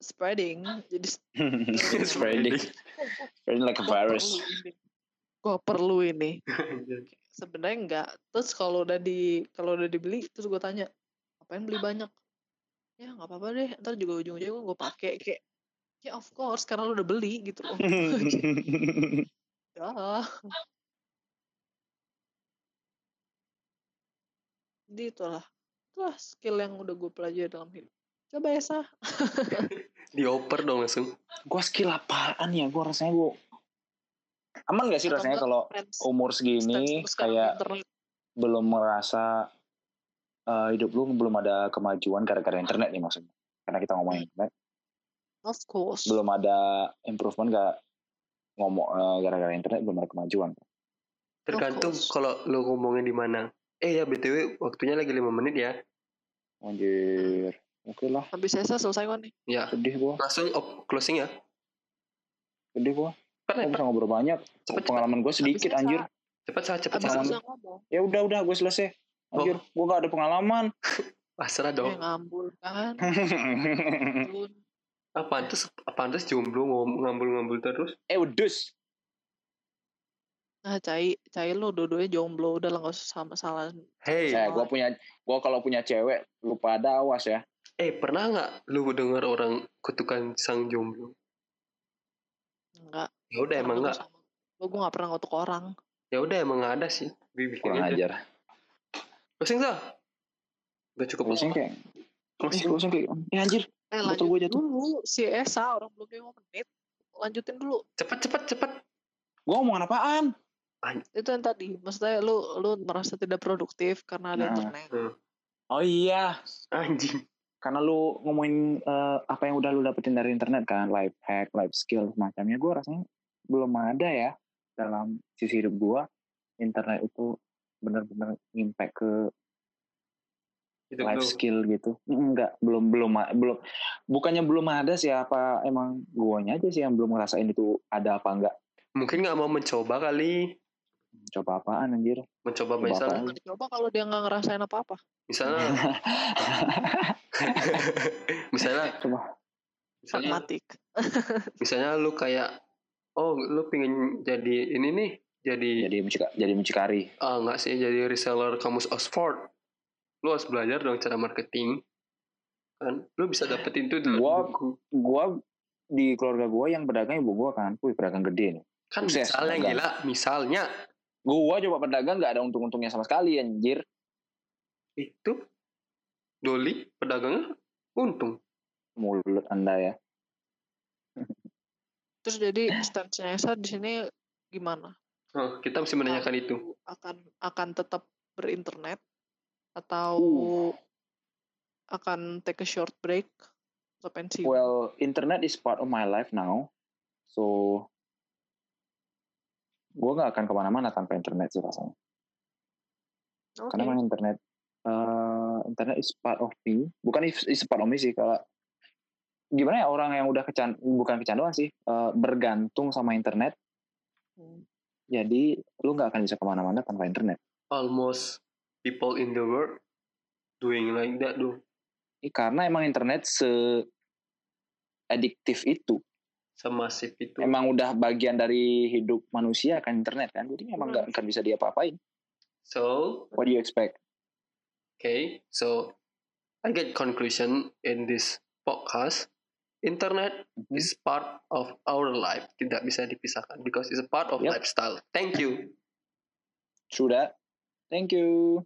Speaker 2: spreading. Jadi
Speaker 4: Spreading. Spreading like a virus.
Speaker 2: Gua perlu ini. sebenarnya enggak. Terus kalau udah di kalau udah dibeli terus gue tanya ngapain beli banyak? Ya nggak apa-apa deh ntar juga ujung-ujungnya gue pakai. Kayak ya of course karena lu udah beli gitu loh. Ya. Jadi itulah itulah skill yang udah gue pelajari dalam hidup. Coba ya sah
Speaker 1: Dioper dong langsung.
Speaker 3: gue skill apaan ya? Gue rasanya gue aman gak sih
Speaker 2: Atau
Speaker 3: rasanya kalau umur segini kayak
Speaker 2: internet
Speaker 3: belum merasa eh, hidup lu belum ada kemajuan gara-gara internet nih maksudnya karena kita ngomongin internet.
Speaker 2: Of course.
Speaker 3: Belum ada improvement gak ngomong eh, gara-gara internet belum ada kemajuan.
Speaker 1: Tergantung kalau lu ngomongin di mana. Eh ya BTW waktunya lagi lima menit ya.
Speaker 3: anjir. Oke lah.
Speaker 2: Habis saya selesai kan nih.
Speaker 1: Ya.
Speaker 3: sedih gue
Speaker 1: Langsung op- closing ya.
Speaker 3: sedih gue
Speaker 1: Cepet,
Speaker 3: Gue bisa ngobrol banyak.
Speaker 1: Cepet, cepet,
Speaker 3: pengalaman gue sedikit
Speaker 2: Habis
Speaker 3: anjir.
Speaker 1: cepet, Sah, cepet,
Speaker 2: ngomong
Speaker 3: ya udah udah gue selesai. Anjir gue gak ada pengalaman.
Speaker 1: Pasrah dong.
Speaker 2: ngambul kan. Tun.
Speaker 1: Ah, pantes, pantes jomblo ngom- ngambul-ngambul terus.
Speaker 3: eh wedus
Speaker 2: nah cai cai lo dua-duanya jomblo. Udah lah nggak usah sama salah.
Speaker 1: Hey,
Speaker 3: eh gue punya gue kalau punya cewek lu pada awas ya.
Speaker 1: Eh pernah nggak lu dengar orang kutukan sang jomblo?
Speaker 2: enggak
Speaker 1: Ya udah emang nggak.
Speaker 2: gue gue nggak pernah ngutuk orang
Speaker 1: Ya udah emang nggak ada sih. Bikin
Speaker 3: kurang
Speaker 1: aja.
Speaker 3: ajar
Speaker 1: Closing Sah. Udah cukup.
Speaker 3: closing kayak
Speaker 1: Closing.
Speaker 3: closing kayak eh anjir
Speaker 2: eh lanjut
Speaker 3: gua jatuh.
Speaker 2: dulu si Esa orang belum lima menit lanjutin dulu
Speaker 1: Cepet, cepet, cepet.
Speaker 3: gue ngomongan apaan
Speaker 2: itu yang tadi maksudnya lu lu merasa tidak produktif karena ada
Speaker 3: Nah.
Speaker 2: internet
Speaker 3: oh iya
Speaker 1: Anjing.
Speaker 3: karena lu ngomongin eh, apa yang udah lu dapetin dari internet kan life hack life skill semacamnya gue rasanya belum ada ya dalam sisi hidup gue internet itu benar-benar impact ke
Speaker 1: Gitu
Speaker 3: life skill gitu. Enggak belum belum belum. Bukannya belum ada sih apa emang guanya aja sih yang belum ngerasain itu ada apa enggak
Speaker 1: Mungkin nggak mau mencoba kali.
Speaker 3: coba apaan anjir?
Speaker 1: Mencoba
Speaker 3: Coba
Speaker 1: misalnya,
Speaker 3: apaan?
Speaker 2: Dicoba kalau dia nggak ngerasain apa-apa.
Speaker 1: Misalnya, misalnya,
Speaker 3: coba.
Speaker 1: Misalnya,
Speaker 2: pragmatik.
Speaker 1: Misalnya lu kayak, oh lu pengen jadi ini nih, jadi,
Speaker 3: jadi mucika, jadi mucikari
Speaker 1: ah nggak sih jadi reseller kamus Oxford, lu harus belajar dong cara marketing, kan? Lu bisa dapetin tuh dalam
Speaker 3: Gua-
Speaker 1: buku.
Speaker 3: gua di keluarga gua yang pedagang ibu gua kan wih pedagang gede nih
Speaker 1: Kan
Speaker 3: Sukses,
Speaker 1: misalnya
Speaker 3: dagang.
Speaker 1: gila, misalnya
Speaker 3: gua coba pedagang nggak ada untung-untungnya sama sekali anjir
Speaker 1: itu Doli pedagangnya untung.
Speaker 3: mulut anda ya
Speaker 2: terus jadi stance-nya Esa di sini gimana?
Speaker 1: Oh, kita mesti menanyakan itu.
Speaker 2: Akan akan tetap berinternet? Atau
Speaker 3: Uh.
Speaker 2: akan take a short break? Atau pensiun?
Speaker 3: Well internet is part of my life now. So gua nggak akan ke mana-mana tanpa internet sih rasanya.
Speaker 2: Oke.
Speaker 3: karena emang internet eh, internet is part of me. Bukan is, is part of me sih kalau gimana ya orang yang udah kecan bukan kecanduan sih eh, bergantung sama internet
Speaker 2: Hmm.
Speaker 3: jadi lu nggak akan bisa ke mana-mana tanpa internet
Speaker 1: Almost people in the world doing like that tuh.
Speaker 3: Ih, karena emang internet se adiktif itu
Speaker 1: Semasif itu.
Speaker 3: emang udah bagian dari hidup manusia kan internet kan jadi emang nggak akan bisa diapa-apain
Speaker 1: So,
Speaker 3: what do you expect
Speaker 1: okay. So, I get conclusion in this podcast. Internet
Speaker 3: Mhm.
Speaker 1: is part of our life. Tidak bisa dipisahkan because it's a part of
Speaker 3: Yep.
Speaker 1: lifestyle. Thank you.
Speaker 3: That. Thank you.